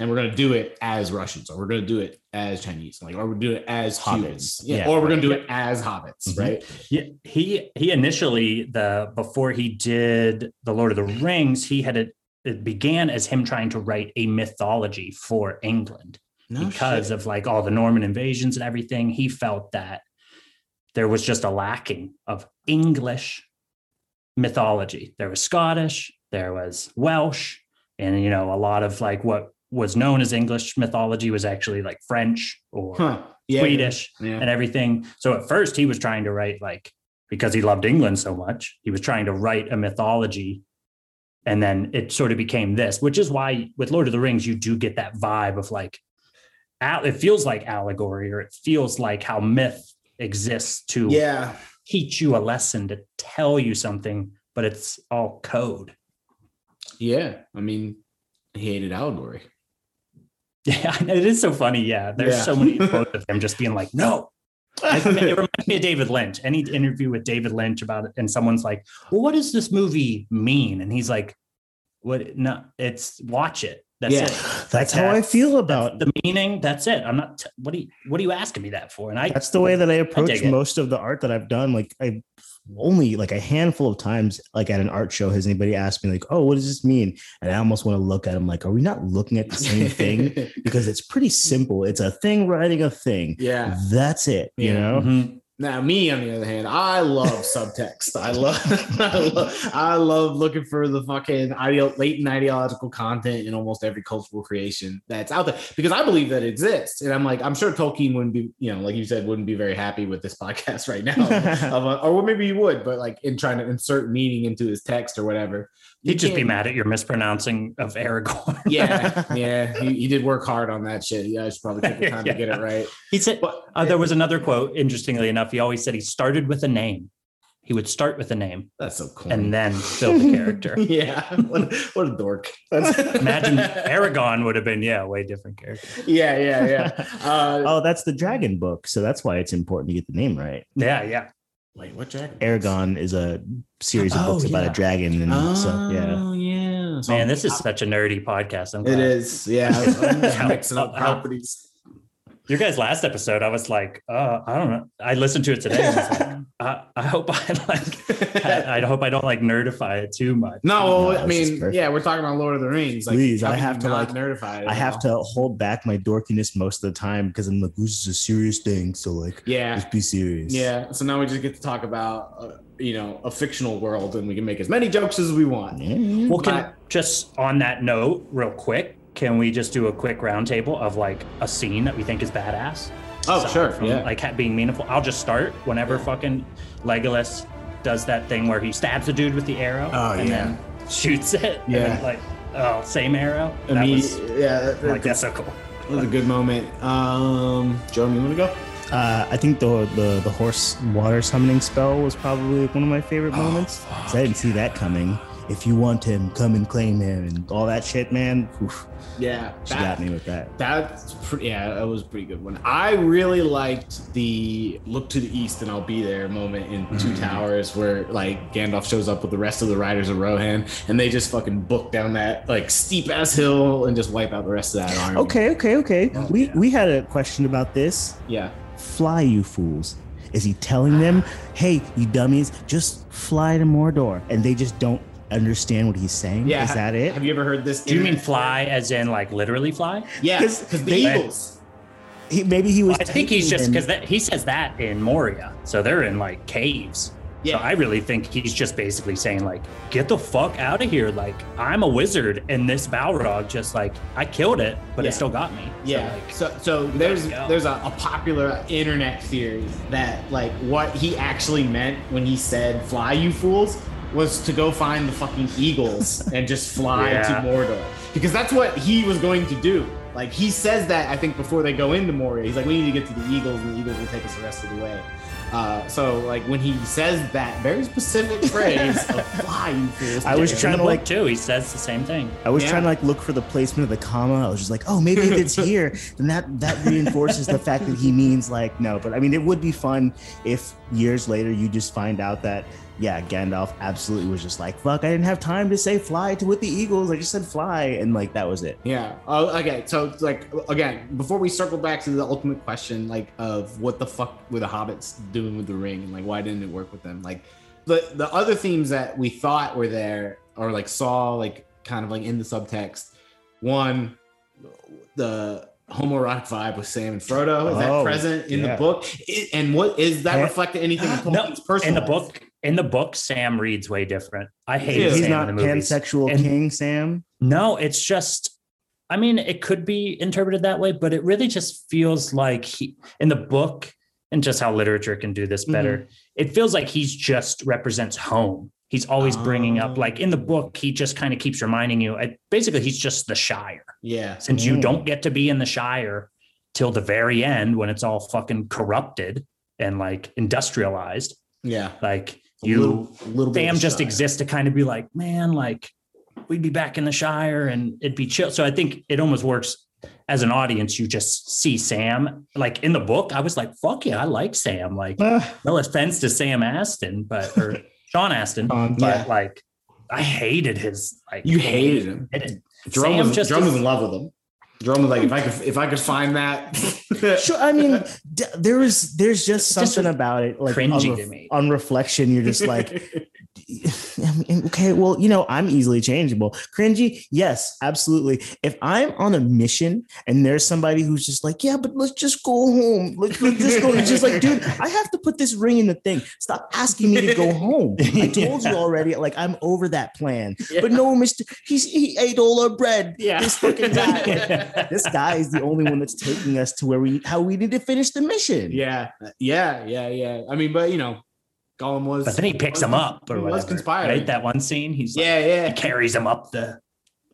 And we're gonna do it as Russians, or we're gonna do it as Chinese, like, or we're do it as Hobbits. Yeah, Yeah, or we're right. gonna do it as hobbits, Mhm. right? Yeah, he he initially the before he did the Lord of the Rings, he had it. It began as him trying to write a mythology for England No because shit. of like all the Norman invasions and everything. He felt that there was just a lacking of English mythology. There was Scottish, there was Welsh, and you know a lot of like what was known as English mythology was actually like French or Huh. Yeah, Swedish Yeah. and everything. So at first he was trying to write like because he loved England so much, he was trying to write a mythology. And then it sort of became this, which is why with Lord of the Rings, you do get that vibe of like, it feels like allegory or it feels like how myth exists to Yeah. teach you a lesson, to tell you something, but it's all code. Yeah. I mean, he hated allegory. Yeah, it is so funny. Yeah, there's Yeah. so many quotes of him just being like, no, it reminds me of David Lynch. Any interview with David Lynch about it, and someone's like, "Well, what does this movie mean?" And he's like, "What? No, it's watch it. That's Yeah. it. That's how I feel about the meaning. That's it. I'm not. T- what do you What are you asking me that for?" And I, that's the way that I approach dig most of the art that I've done. Like I only like a handful of times, like at an art show, has anybody asked me like, "Oh, what does this mean?" And I almost want to look at them like, "Are we not looking at the same thing?" Because it's pretty simple. It's a thing writing a thing. yeah. That's it. You Yeah. know. Mhm. Now, me on the other hand, I love subtext. I love, I love, I love looking for the fucking ideo- latent ideological content in almost every cultural creation that's out there because I believe that it exists. And I'm like, I'm sure Tolkien wouldn't be, you know, like you said, wouldn't be very happy with this podcast right now, of or maybe he would, but like in trying to insert meaning into his text or whatever. He'd just be mad at your mispronouncing of Aragorn. Yeah, yeah, he, he did work hard on that shit. Yeah, I should probably took the time to get it right. he said. But Uh, there was another quote. Interestingly enough, he always said he started with a name. He would start with a name that's so cool. and then build the character. yeah, what, what a dork. That's- Imagine Aragon would have been, yeah, way different character. Yeah, yeah, yeah. Uh, Oh, that's the dragon book. So that's why it's important to get the name right. Yeah, yeah. Wait, what dragon? Aragon is a series of Oh, books about a dragon. And Oh, so, yeah. Oh, yeah. So Man, this is such a nerdy podcast. I'm glad. is. Yeah, I'm just How- mixing up properties. Your guys' last episode, I was like, uh, I don't know. I listened to it today. And I, was like, I, I hope I like. I, I hope I don't like nerdify it too much. No, No, I this is mean, yeah, we're talking about Lord of the Rings. Like, Please, I have to, like- nerdify it. I have all? to hold back my dorkiness most of the time because I'm like, this is a serious thing. So like, Yeah, just be serious. yeah. So now we just get to talk about, uh, you know, a fictional world, and we can make as many jokes as we want. Yeah, yeah. Well, can But- just on that note, real quick, can we just do a quick roundtable of like a scene that we think is badass? Oh, Aside sure, from, yeah. Like being meaningful. I'll just start whenever fucking Legolas does that thing where he stabs a dude with the arrow Oh, and yeah. then shoots it. Yeah. then, like, oh, same arrow. I That mean, was yeah, that, like that's so cool. that was a good moment. Um, Joe, you want to go? Uh, I think the, the the horse water summoning spell was probably one of my favorite Oh, moments. 'cause I didn't see that coming. If you want him, come and claim him, and all that shit, man. Oof, Yeah, she that- got me with that. That's pretty, yeah, that was a pretty good one. I really liked the look to the east and I'll be there moment in Mm-hmm. Two Towers where like Gandalf shows up with the rest of the riders of Rohan and they just fucking book down that like steep ass hill and just wipe out the rest of that army. Okay, okay, okay. Oh, we yeah. we had a question about this. Yeah. Fly, you fools. Is he telling them, "Hey, you dummies, just fly to Mordor," and they just don't understand what he's saying? Yeah. Is that it? Have you ever heard this? Do you mean fly as in like literally fly? Yeah. because the they- Eagles. He, maybe he was. I think he's just because he says that in Moria, so they're in like caves. Yeah. So I really think he's just basically saying like, get the fuck out of here. Like I'm a wizard, and this Balrog just like I killed it, but Yeah. it still got me. So, Yeah. like, So so there's there's a, a popular internet theory that like what he actually meant when he said "fly, you fools" was to go find the fucking eagles and just fly Yeah. to Mordor because that's what he was going to do. Like he says that I think before they go into Moria, he's like, "We need to get to the eagles, and the eagles will take us the rest of the way." Uh, so like when he says that very specific phrase of "fly, you fools," I was trying to book like too. He says the same thing. I was Yeah. trying to like look for the placement of the comma. I was just like, oh, maybe if it's here, then that that reinforces the fact that he means like no. But I mean, it would be fun if years later you just find out that yeah, Gandalf absolutely was just like, fuck, I didn't have time to say fly to with the eagles. I just said fly, and like that was it. Yeah. Oh, okay. So, like, again, before we circle back to the ultimate question, like, of what the fuck were the hobbits doing with the ring, and like, why didn't it work with them? Like, the the other themes that we thought were there, or like saw, like, kind of like in the subtext. One, the homoerotic vibe with Sam and Frodo is that Oh, present in yeah. the book? I- and what is that Yeah. reflected anything in No, Tolkien's personal in the life? book, in the book, Sam reads way different. I hate Yeah, Sam He's in not the movies. pansexual And- king, Sam. No, it's just. I mean, it could be interpreted that way, but it really just feels like he in the book, and just how literature can do this better. Mm-hmm. It feels like he's just represents home. He's always bringing up, Oh. like in the book, he just kind of keeps reminding you. I, basically, he's just the Shire. Yeah. Since you Mm. don't get to be in the Shire till the very end when it's all fucking corrupted and like industrialized, Yeah. like A you little, little bit Sam just exists to kind of be like, man, like we'd be back in the Shire and it'd be chill. So I think it almost works as an audience. You just see Sam like in the book. I was like, fuck yeah, I like Sam. Like, Ah, no offense to Sam Astin, but or Sean Astin, Um, but yeah. like I hated his like You hated him. it- Jerome, Sam was, just Jerome is- was in love with him. Jerome was like, if I could, if I could find that, Sure, I mean, d- there is there's just It's just something about it, like on, cringy to me. on reflection, you're just like, I mean, okay, well, you know, I'm easily changeable. Cringy, yes, absolutely. If I'm on a mission and there's somebody who's just like, yeah, but let's just go home. Let's, let's just go. It's just like, dude, I have to put this ring in the thing. Stop asking me to go home. I told you already. Like, I'm over that plan. But no, Mister, he's he ate all our bread. Yeah. This fucking guy. this guy is the only one that's taking us to where we how we need to finish the mission. yeah, uh, yeah, yeah, yeah. I mean, but you know, Gollum was. but then he picks him up or he whatever. was conspiring. Right? That one scene, he's like, yeah, he yeah, carries him up the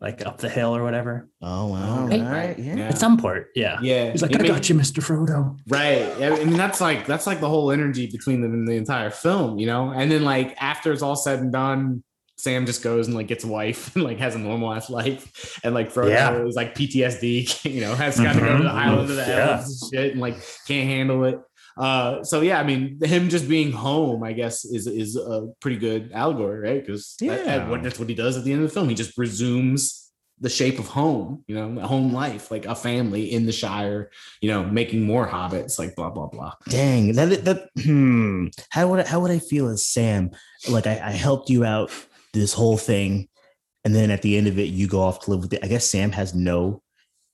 like up the hill or whatever. Oh wow. Right. All right. Yeah. Yeah. At some point, yeah. yeah. He's like, I I mean, got you, Mr. Frodo. Right. Yeah, I mean, that's like that's like the whole energy between them in the entire film, you know. And then like after it's all said and done, Sam just goes and like gets a wife and like has a normal ass life, and like Frodo Yeah. is like PTSD, you know, has got to go to the Mhm. island of the Yeah. elves and shit, and like can't handle it. Uh, so yeah, I mean, him just being home, I guess, is is a pretty good allegory, right? Because Yeah. that's what he does at the end of the film. He just resumes the shape of home, you know, home life, like a family in the Shire, you know, making more hobbits, like blah blah blah. Dang. That that hmm. How would I, how would I feel as Sam? Like I, I helped you out this whole thing, and then at the end of it, you go off to live with it. I guess Sam has no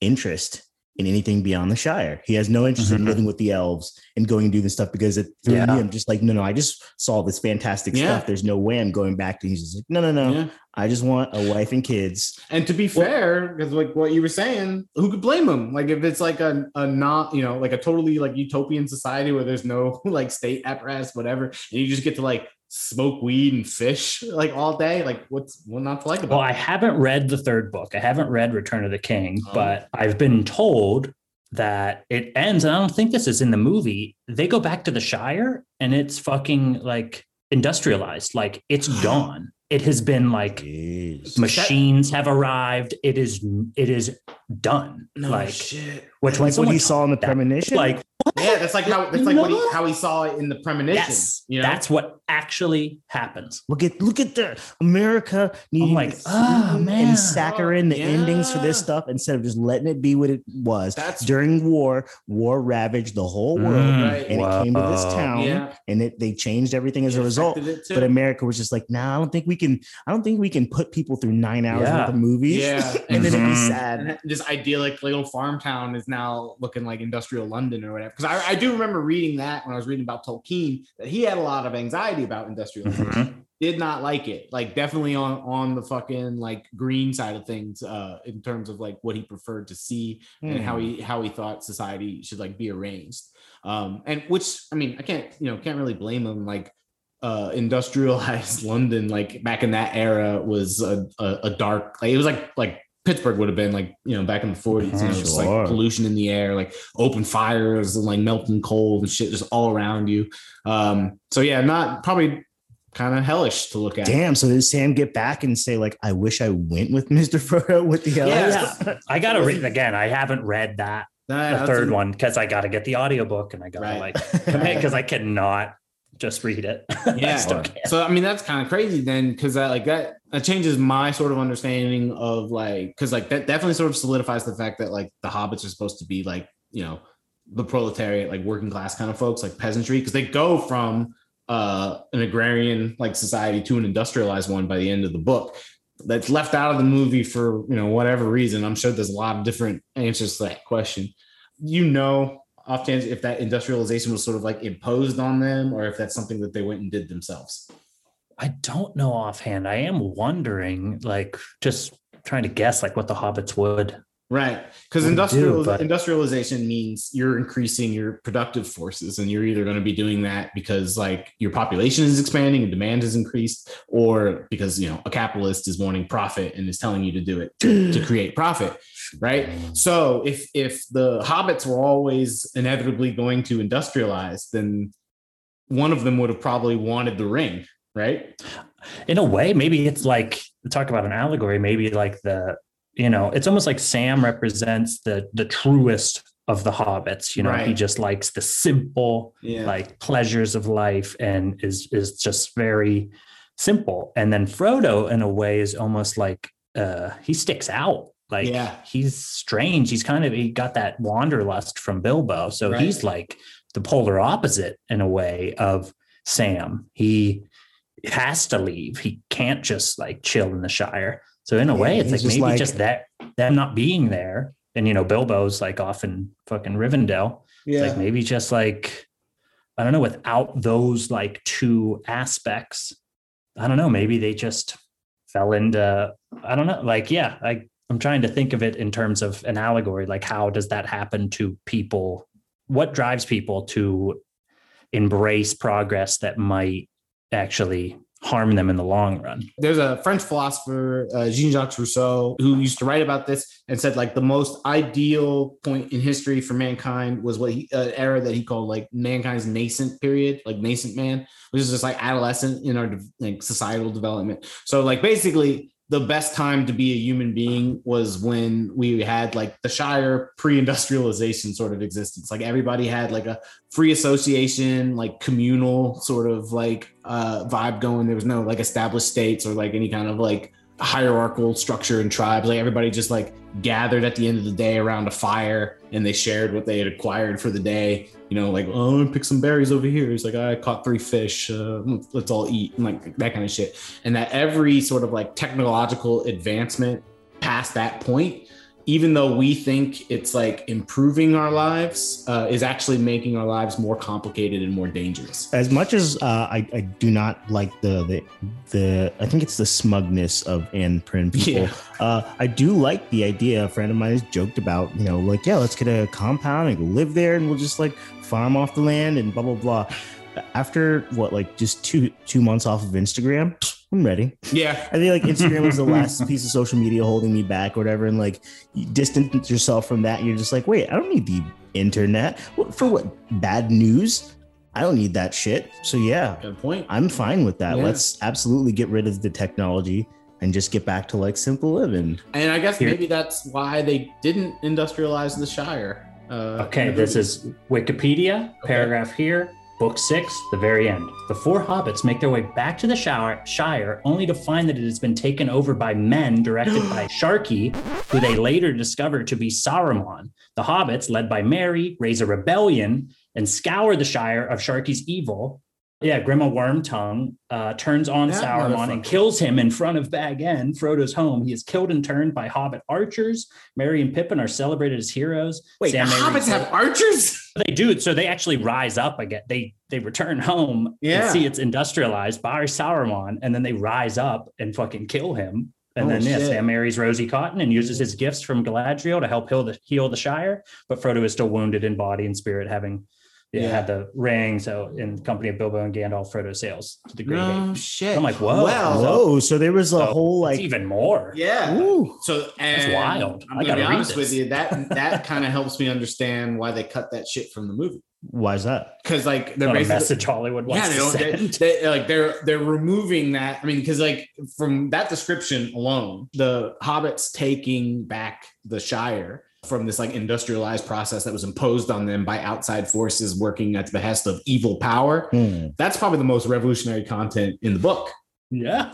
interest in anything beyond the Shire. He has no interest in Mhm. living with the elves and going and do this stuff because it through Yeah. me, I'm just like, no, no, I just saw this fantastic Yeah. stuff. There's no way I'm going back to. He's just like, no, no, no. Yeah. I just want a wife and kids. And to be fair, because like what you were saying, who could blame him? Like if it's like a, a not, you know, like a totally like utopian society where there's no like state apparatus, whatever, and you just get to like smoke weed and fish like all day, like what's what not to like about Well, I haven't read the third book. I haven't read Return of the King, Oh. but I've been told that it ends, and I don't think this is in the movie. They go back to the Shire and it's fucking like industrialized. Like it's gone. It has been like Jeez. machines have arrived. It is it is done. No like shit. which when Like what he saw in the that, premonition. like Yeah, that's like how that's like what he, how he saw it in the premonition. yes, you know, that's what actually happens. Look at look at the America needing like, to ah, sneak in man. and saccharine the Oh, endings for this stuff instead of just letting it be what it was. That's- during war. War ravaged the whole world, Mm, right. and it came to this town, yeah. and it they changed everything as It a result. affected it. But America was just like, nah, I don't think we can. I don't think we can put people through nine hours Yeah. worth of movies, Yeah. and then it'd be Mhm. sad. This idyllic little farm town is now looking like industrial London or whatever. Because I, I do remember reading that when I was reading about Tolkien that he had a lot of anxiety about industrialization. Mhm. Did not like it. Like definitely on on the fucking like green side of things uh in terms of like what he preferred to see and how he how he thought society should like be arranged. Um and which I mean I can't you know can't really blame him like uh industrialized London like back in that era was a, a, a dark like it was like like Pittsburgh would have been like you know back in the 40s you know just like pollution in the air like open fires and like melting coal and shit just all around you um so yeah not probably kind of hellish to look at Damn. So did Sam get back and say like, "I wish I went with Mister Frodo with the Oh, elves"? yeah. I gotta read again. I haven't read that Nah, the third a- one because I gotta get the audiobook and I gotta Right. like commit because I cannot just read it. I yeah can't. so i mean that's kind of crazy then because that like that that changes my sort of understanding of like because like that definitely sort of solidifies the fact that like the hobbits are supposed to be like you know the proletariat like working class kind of folks like peasantry because they go from uh an agrarian like society to an industrialized one by the end of the book that's left out of the movie for you know whatever reason i'm sure there's a lot of different answers to that question you know often if that industrialization was sort of like imposed on them or if that's something that they went and did themselves I don't know offhand. I am wondering, like, just trying to guess, like, what the hobbits would. right because Would do, industrial but- industrialization means you're increasing your productive forces and you're either going to be doing that because like your population is expanding and demand has increased or because you know a capitalist is wanting profit and is telling you to do it to, to create profit right so if if the hobbits were always inevitably going to industrialize then one of them would have probably wanted the ring right In a way, maybe it's like talk about an allegory. Maybe like the, you know, it's almost like Sam represents the the truest of the hobbits. You know, he just likes the simple, yeah like pleasures of life, and is is just very simple. And then Frodo, in a way, is almost like uh he sticks out. Like Yeah. he's strange. He's kind of he got that wanderlust from Bilbo. So Right. he's like the polar opposite in a way of Sam. He has to leave. He can't just like chill in the Shire. So in a Yeah, way, it's like just maybe like- just that them not being there. And you know, Bilbo's like off in fucking Rivendell. It's like maybe just like I don't know, without those like two aspects, I don't know, maybe they just fell into I don't know, like yeah, I I'm trying to think of it in terms of an allegory, like how does that happen to people? What drives people to embrace progress that might actually harm them in the long run? there's a French philosopher, uh, Jean-Jacques Rousseau, who used to write about this and said like the most ideal point in history for mankind was what he uh, era that he called like mankind's nascent period, like nascent man, which is just like adolescent in our like societal development. So like basically the best time to be a human being was when we had like the Shire pre-industrialization sort of existence. Like everybody had like a free association, like communal sort of like uh, vibe going. There was no like established states or like any kind of like hierarchical structure and tribes. Like everybody just like gathered at the end of the day around a fire and they shared what they had acquired for the day. You know, like oh, pick some berries over here. It's like I caught three fish. Uh, let's all eat and like that kind of shit. And that every sort of like technological advancement past that point even though we think it's like improving our lives, uh, is actually making our lives more complicated and more dangerous. As much as uh, I, I do not like the, the the I think it's the smugness of anprim people. Yeah. Uh, I do like the idea. A friend of mine has joked about, you know, like yeah, let's get a compound and go live there, and we'll just like farm off the land and blah blah blah. After what, like just two two months off of Instagram, I'm ready. Yeah, I think like Instagram was the last piece of social media holding me back or whatever. And like you distance yourself from that. And you're just like, wait, I don't need the internet. What, for what? Bad news? I don't need that shit. So yeah, good point. I'm fine with that. Yeah. Let's absolutely get rid of the technology and just get back to like simple living. And I guess Here- maybe that's why they didn't industrialize the Shire. Uh, Okay, this is Wikipedia, paragraph here, book six, the very end. The four hobbits make their way back to the Shire, Shire only to find that it has been taken over by men directed by Sharky, who they later discover to be Saruman. The hobbits, led by Merry, raise a rebellion and scour the Shire of Sharky's evil Yeah, Grima Wormtongue uh, turns on That Sauron and kills him in front of Bag End, Frodo's home. He is killed and turned by Hobbit archers. Merry and Pippin are celebrated as heroes. Wait, Sam hobbits have archers? They do. So they actually rise up again. They they return home Yeah. and see it's industrialized by Sauron, and then they rise up and fucking kill him. And Oh, then yeah. Sam marries Rosie Cotton and uses his gifts from Galadriel to help heal the heal the Shire. But Frodo is still wounded in body and spirit, having yeah, Yeah. had the ring. So in company of Bilbo and Gandalf, Frodo sails to the Great No Gate. Oh, shit. I'm like, whoa. Well, Whoa! So there was a So whole like even more. yeah. Ooh. So and wild. I'm gonna gotta be honest with you. That that kind of helps me understand why they cut that shit from the movie. Why is that? Because like they're Not a basically message Hollywood wants yeah, they to don't. They, they, like they're they're removing that. I mean, because like from that description alone, the hobbits taking back the Shire from this like industrialized process that was imposed on them by outside forces working at the behest of evil power. Hmm. That's probably the most revolutionary content in the book. yeah.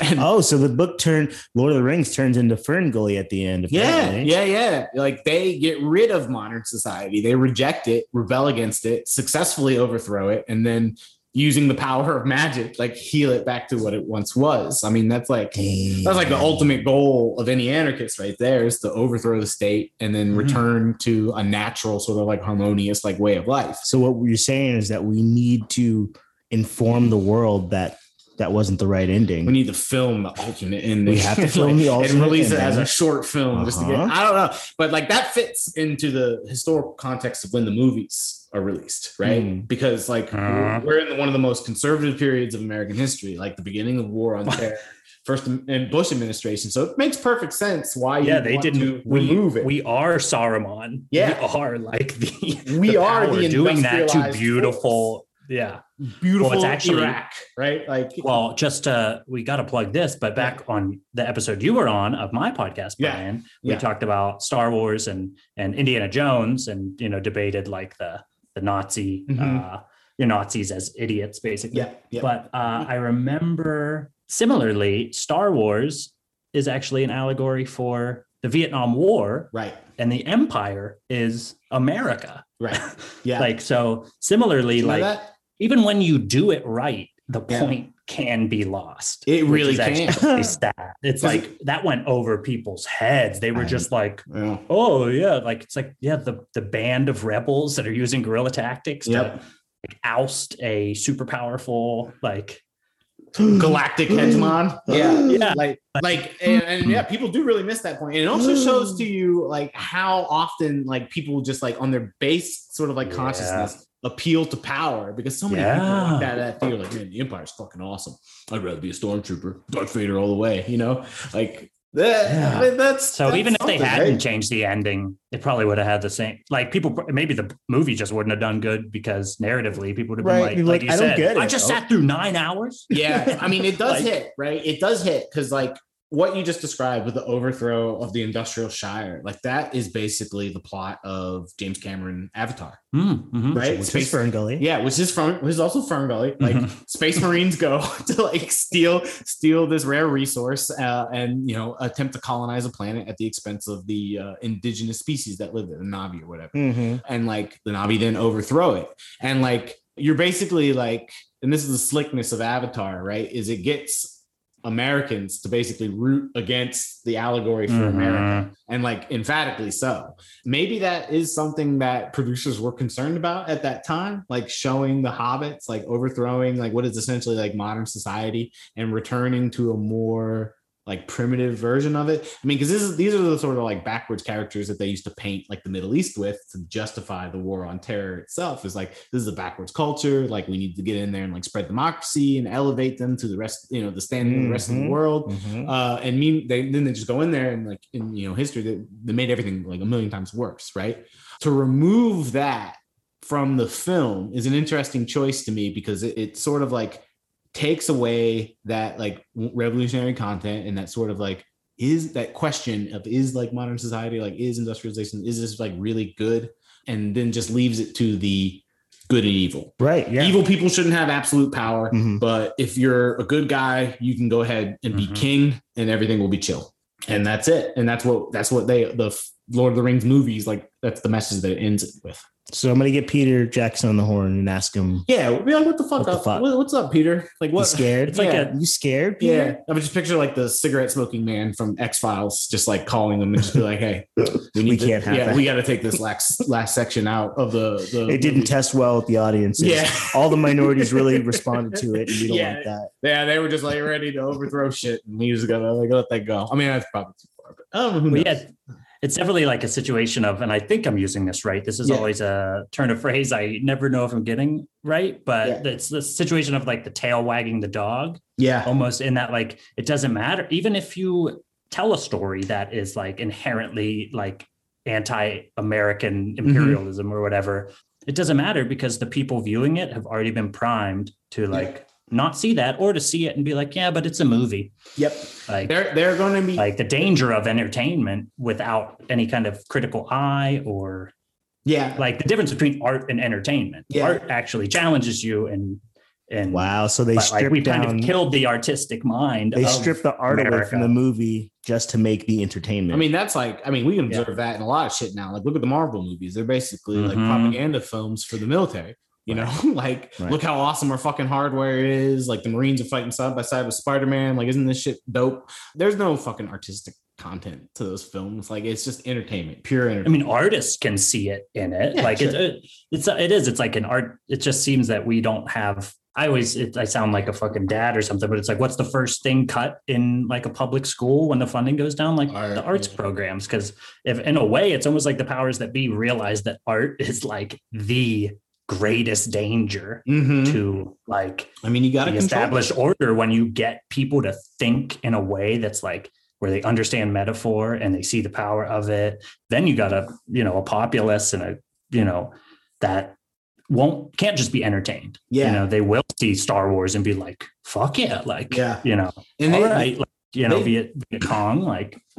And Oh, so the book turned Lord of the Rings turns into FernGully at the end. Yeah, yeah, yeah. Like they get rid of modern society, they reject it, rebel against it, successfully overthrow it, and then using the power of magic, like heal it back to what it once was. I mean, that's like that's like the ultimate goal of any anarchist, right there, is to overthrow the state and then Mhm. return to a natural, sort of like harmonious, like way of life. So what you're saying is that we need to inform the world that that wasn't the right ending. We need to film the alternate ending. We have to film the alternate and release it as a short film. Just to get, Uh-huh. I don't know, but like that fits into the historical context of when the movies are released, right? Hmm. Because like Uh-huh. we're in one of the most conservative periods of American history, like the beginning of war on terror, first in Bush administration. So it makes perfect sense why you Yeah, they want didn't to we, remove it. We are Saruman. Yeah. We are like the We the are the doing that to beautiful. Yeah. Beautiful Well, it's actually- Iraq, right? Like Well, just uh we got to plug this, but back on the episode you were on of my podcast, Yeah. Brian, we Yeah. talked about Star Wars and and Indiana Jones, and you know debated like the the Nazi, Mhm. uh, your Nazis as idiots, basically. yeah, yeah. But uh, I remember similarly, Star Wars is actually an allegory for the Vietnam War, right, and the Empire is America. right. Yeah. Like so, similarly, like that? even when you do it right, the Yeah. point can be lost. It really is actually can. really sad. It's 'Cause like that went over people's heads. They were I- just like, Yeah. "Oh yeah," like it's like yeah, the the band of rebels that are using guerrilla tactics to Yep. like, oust a super powerful like galactic hegemon. Yeah, Yeah. Like, like, and, and yeah, hmm. people do really miss that point. And it also shows to you like how often like people just like on their base sort of like Yeah. consciousness appeal to power because so many people Yeah. like that that like man, the empire's fucking awesome. I'd rather be a stormtrooper, Darth Vader all the way. You know, like that. Yeah. I mean, that's So that's even if they hadn't right? changed the ending, it probably would have had the same. Like people, maybe the movie just wouldn't have done good because narratively, people would have been Right, like, like, I don't get it I just Oh. sat through nine hours. Yeah, I mean, it does Like- hit, right? It does hit because, like, what you just described with the overthrow of the industrial shire, like, that is basically the plot of James Cameron Avatar, Mm, mhm. right? Which Space, is FernGully. yeah, which is from, which is also FernGully. Like, Mhm. Space Marines go to like steal steal this rare resource uh, and you know attempt to colonize a planet at the expense of the uh, indigenous species that live there, the Na'vi or whatever Mhm. and like the Na'vi then overthrow it. And like you're basically like, and this is the slickness of Avatar, right? Is it gets Americans to basically root against the allegory for Mhm. America, and like emphatically so. Maybe that is something that producers were concerned about at that time, like showing the hobbits, like overthrowing like what is essentially like modern society and returning to a more like primitive version of it. I mean, because this is these are the sort of like backwards characters that they used to paint like the Middle East with to justify the war on terror itself. Is like this is a backwards culture. Like we need to get in there and like spread democracy and elevate them to the rest, you know, the standing of the rest of the Mhm. world. Mhm. Uh, and mean they then they just go in there and like in you know history they, they made everything like a million times worse, right? To remove that from the film is an interesting choice to me because it, it sort of like takes away that like revolutionary content and that sort of like is that question of is like modern society like is industrialization is this like really good and then just leaves it to the good and evil Right. Yeah. evil people shouldn't have absolute power Mhm. but if you're a good guy you can go ahead and be Mhm. king and everything will be chill and that's it and that's what that's what they the lord of the rings movies like that's the message that it ends it with So I'm gonna get Peter Jackson on the horn and ask him. Yeah, be like, what the fuck What the up? fuck? What- what's up, Peter? Like, You what? scared? It's like Yeah. you scared? Peter? Yeah, I would just picture like the cigarette smoking man from X Files, just like calling them and just be like, "Hey, we, need We to- can't have yeah, that. we got to take this last last section out of the the." It didn't test well with the audiences. Yeah. All the minorities really responded to it, and we don't Yeah. want that. Yeah, they were just like ready to overthrow shit, and he was gonna like let that go. I mean, that's probably too far, but I don't know who Well, knows. yeah, it's definitely like a situation of, and I think I'm using this right. This is Yeah. always a turn of phrase I never know if I'm getting right, but Yeah. it's the situation of like the tail wagging the dog, Yeah, almost in that like it doesn't matter, even if you tell a story that is like inherently like anti-American Mm-hmm. imperialism or whatever. It doesn't matter because the people viewing it have already been primed to like not see that or to see it and be like, yeah, but it's a movie. yep. Like They're they're going to be like the danger of entertainment without any kind of critical eye or yeah, like the difference between art and entertainment. Yeah. Art actually challenges you and and Wow. So they but, like we down. kind of killed the artistic mind. they of stripped the art away from the movie just to make the entertainment. I mean, that's like, I mean, we can Yeah. observe that in a lot of shit now. Like, look at the Marvel movies; they're basically like Mhm. propaganda films for the military. You know, like, Right. look how awesome our fucking hardware is. Like, the Marines are fighting side by side with Spider Man. Like, isn't this shit dope? There's no fucking artistic content to those films. Like, it's just entertainment, pure entertainment. I mean, artists can see it in it. Yeah, like sure. it, it, it's it is. It's like an art. It just seems that we don't have. I always it, I sound like a fucking dad or something, but it's like, what's the first thing cut in like a public school when the funding goes down? Like Art, the arts yeah. programs, because if in a way, it's almost like the powers that be realize that art is like the greatest danger Mhm. to like I mean, you got to establish order when you get people to think in a way that's like where they understand metaphor and they see the power of it then you got a you know a populace and a you know that won't can't just be entertained Yeah. you know they will see star wars and be like fuck yeah like Yeah. you know And all they, right like, you know they- Viet, Viet Cong like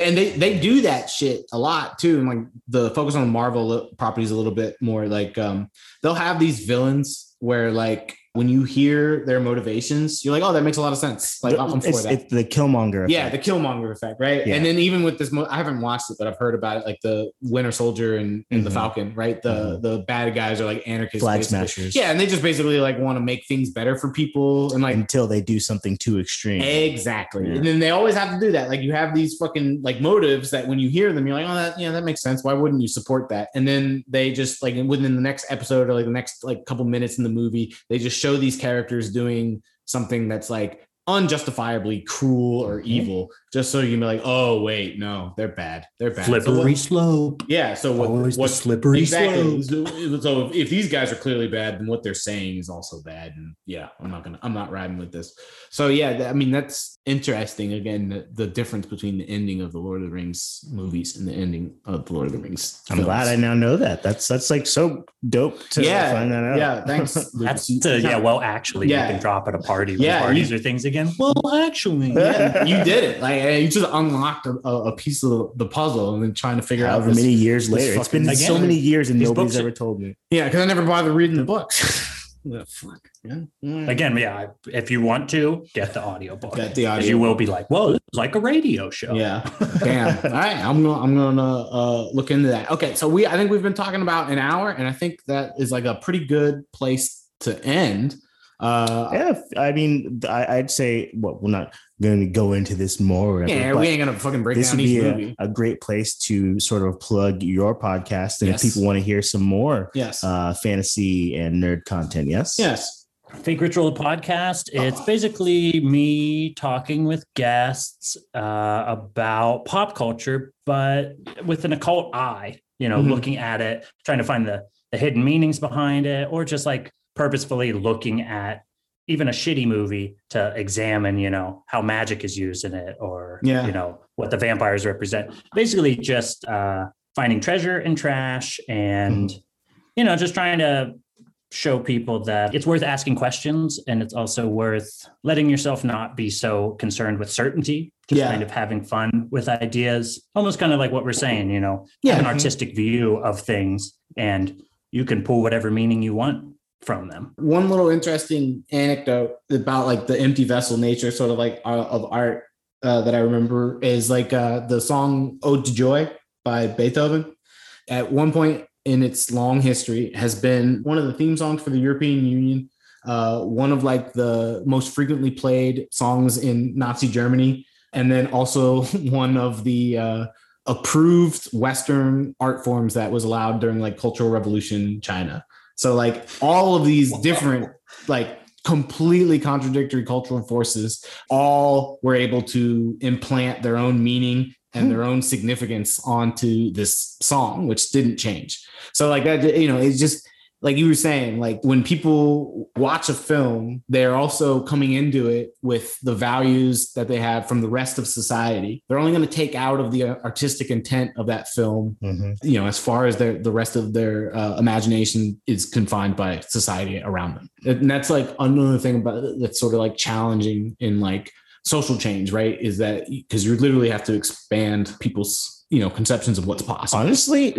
and they they do that shit a lot too and like the focus on marvel properties a little bit more like um they'll have these villains where like when you hear their motivations you're like oh that makes a lot of sense like i'm for it's, that it's the Killmonger. yeah the killmonger effect right Yeah. and then even with this mo- i haven't watched it but i've heard about it like the winter soldier and, and the Mhm. falcon right the the bad guys are like anarchists Flag basically. smashers. yeah and they just basically like want to make things better for people and like until they do something too extreme. Exactly. Yeah. And then they always have to do that. Like you have these fucking like motives that when you hear them, you're like, oh, that yeah, that makes sense. Why wouldn't you support that? And then they just like within the next episode or like the next like couple minutes in the movie, they just show these characters doing something that's like unjustifiably cruel or evil, just so you can be like, oh wait, no, they're bad. They're bad. So slippery what- slope yeah. So what, always the slippery exactly. slope So, so if, if these guys are clearly bad, then what they're saying is also bad. And yeah, I'm not gonna, I'm not riding with this. So yeah, I mean that's interesting. Again, the, the difference between the ending of the Lord of the Rings movies and the ending of the Lord of the Rings. I'm glad I now know that. That's that's like so dope to yeah, find that out. yeah. Thanks. that's uh, yeah well actually Yeah. you can drop at a party Yeah, parties you- or things again well actually yeah, you did it. Like you just unlocked a, a a piece of the puzzle and then trying to figure out However this- many years this later, it's been fucking- so many years and nobody's books- ever told me. Yeah, because I never bothered reading the books. Yeah, fuck. Yeah. Again yeah if you want to get the audiobook Get the because you will be like well this is like a radio show Yeah. Damn. All right. I'm gonna I'm gonna uh look into that. Okay. So we I think we've been talking about an hour, and I think that is like a pretty good place to end. Uh Yeah, I mean, I, I'd say, well, we're not going to go into this more. or whatever, yeah, we ain't gonna fucking break this down would each be movie. a, a great place to sort of plug your podcast. And Yes. if people want to hear some more yes. uh, fantasy and nerd content, yes, yes. fake ritual podcast it's Oh. basically me talking with guests uh, about pop culture but with an occult eye you know Mhm. looking at it trying to find the the hidden meanings behind it or just like purposefully looking at even a shitty movie to examine you know how magic is used in it or Yeah. you know what the vampires represent basically just uh finding treasure and trash and Mm-hmm. you know just trying to show people that it's worth asking questions and it's also worth letting yourself not be so concerned with certainty just Yeah. kind of having fun with ideas almost kind of like what we're saying you know Yeah. have an artistic view of things and you can pull whatever meaning you want from them One little interesting anecdote about like the empty vessel nature, sort of like uh, of art uh, that I remember is like uh, the song "Ode to Joy" by Beethoven. At one point in its long history has been one of the theme songs for the European Union. Uh, one of like the most frequently played songs in Nazi Germany, and then also one of the uh, approved Western art forms that was allowed during like Cultural Revolution China. So like all of these different like completely contradictory cultural forces all were able to implant their own meaning and their own significance onto this song which didn't change. So like that you know it's just like you were saying like when people watch a film they're also coming into it with the values that they have from the rest of society. They're only going to take out of the artistic intent of that film Mhm. you know as far as their the rest of their uh, imagination is confined by society around them. And that's like another thing about it that's sort of like challenging in like social change right? Is that because you literally have to expand people's you know conceptions of what's possible Honestly,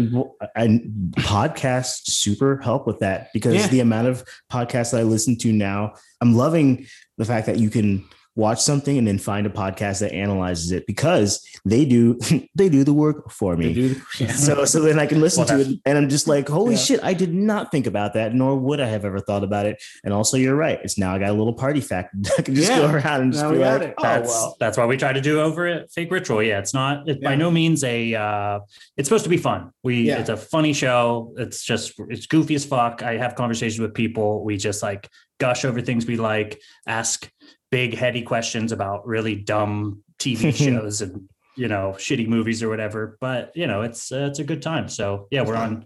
and podcasts super help with that because Yeah. the amount of podcasts that I listen to now, I'm loving the fact that you can watch something and then find a podcast that analyzes it because they do they do the work for me. Do- yeah. So so then I can listen Well, to it and I'm just like, holy Yeah. shit, I did not think about that, nor would I have ever thought about it. And also you're right. It's now I got a little party fact. I can just Yeah. go around and just Now be like, it. oh that's well. that's what we try to do over at Fake Ritual. Yeah, it's not it's by no means a uh it's supposed to be fun. We it's a funny show. It's just it's goofy as fuck. I have conversations with people. We just like gush over things we like, ask big heady questions about really dumb TV shows and you know shitty movies or whatever. But you know it's uh, it's a good time. So yeah, we're on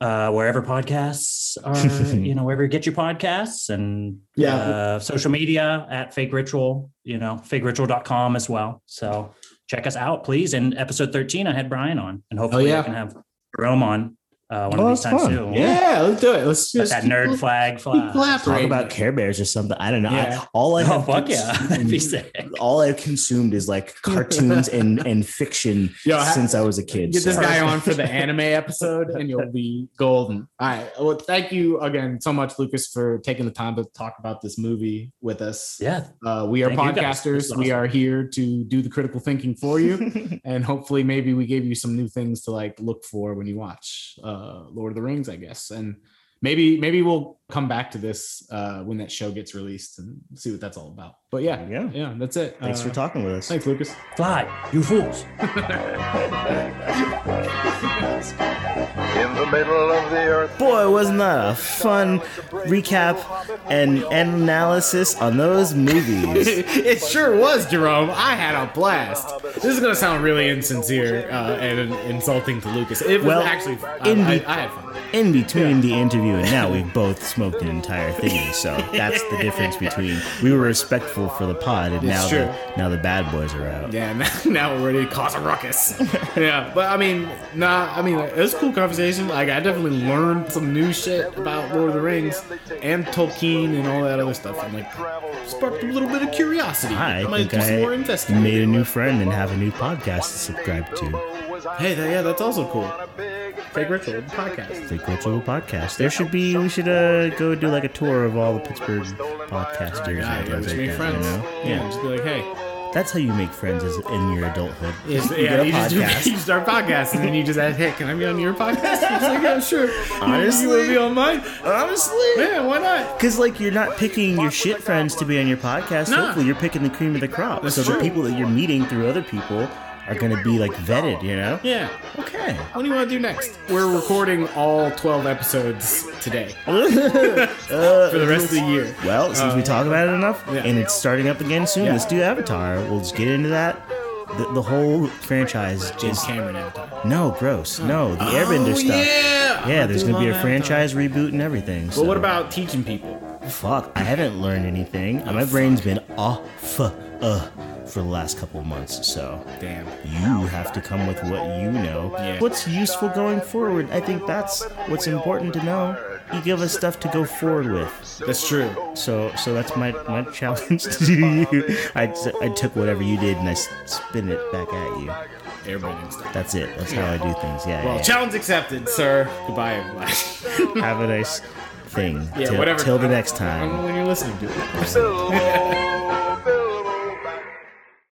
uh wherever podcasts are you know wherever you get your podcasts and Yeah. uh social media at fake ritual you know fake fakeritual.com as well so check us out please and episode 13 i had brian on and hopefully yeah. i can have Rome on uh one Oh, of these times fun. too yeah let's do it let's Let just that keep- nerd flag keep fly Talk about Care Bears or something. I don't know. Yeah. I, all I oh have fuck yeah that'd be sick all I've consumed is like cartoons and and fiction Yo, since I was a kid. Get this guy on for the anime episode, and you'll be golden. All right. Well, thank you again so much, Lucas, for taking the time to talk about this movie with us. yeah Uh, we are Thank podcasters. This is We are here to do the critical thinking for you, and hopefully, maybe we gave you some new things to like look for when you watch uh, Lord of the Rings, I guess, and maybe maybe we'll come back to this uh, when that show gets released and see what that's all about. But yeah, Yeah. yeah, that's it. Thanks for Uh, talking with us. Thanks, Lucas. fly you fools In the middle of the earth. Boy, wasn't that a fun recap and analysis on those movies. it sure was, Jerome. I had a blast. This is gonna sound really insincere uh, and insulting to Lucas. It was Well, actually, I, in I, I had fun. In between the interview and now, we've both smoked an entire thingy. So that's the difference between we were respectful for the pod, and now It's the, now the bad boys are out. Yeah, now, now we're ready to cause a ruckus. yeah, but I mean, nah, I mean, it was a cool conversation. Like, I definitely learned some new shit about Lord of the Rings and Tolkien and all that other stuff. And like, sparked a little bit of curiosity. I might think do some more I made a new friend and have a new podcast to subscribe to. Hey, that, yeah, that's also cool. Fake Ritual podcast. Fake Ritual Podcast. There should be. We should uh, go do like a tour of all the Pittsburgh podcasters Yeah, yeah, just make friends. You know? Yeah, just be like, hey, That's how you make friends as in your adulthood. Is, You yeah, you, just do, podcast. you start podcast and then you just ask, hey, can I be on your podcast? Just like, yeah, sure. Honestly? you want to be on mine? Honestly, Yeah, why not? Because like you're not picking your shit friends to be on your podcast. Nah. Hopefully, you're picking the cream of the crop. That's so true. the people that you're meeting through other people are going to be like vetted. You know? Yeah. Okay. What do you want to do next? We're recording all 12 episodes today Uh, for the rest of the year. Well, since we talk about it enough, yeah. and it's starting up again soon, Yeah. let's do Avatar. We'll just get into that. The, the whole franchise James is Cameron Avatar. no gross. No, the Airbender Oh, stuff. yeah. Yeah, I there's gonna be a franchise reboot and everything. But what about teaching people? Fuck, I haven't learned anything. My brain's been off uh, for the last couple of months, so Damn. you have to come with what you know. Yeah. What's useful going forward? I think that's what's important to know. You give us stuff to go forward with. That's true. So, so that's my my challenge to you. I, I took whatever you did and I spin it back at you. Airbending stuff. That's it. That's how I do things. Yeah. Well, yeah. challenge accepted, sir. Goodbye, everybody. Have a nice thing. Yeah, till, whatever. Till the I- next I don't time. know when you're listening to it. So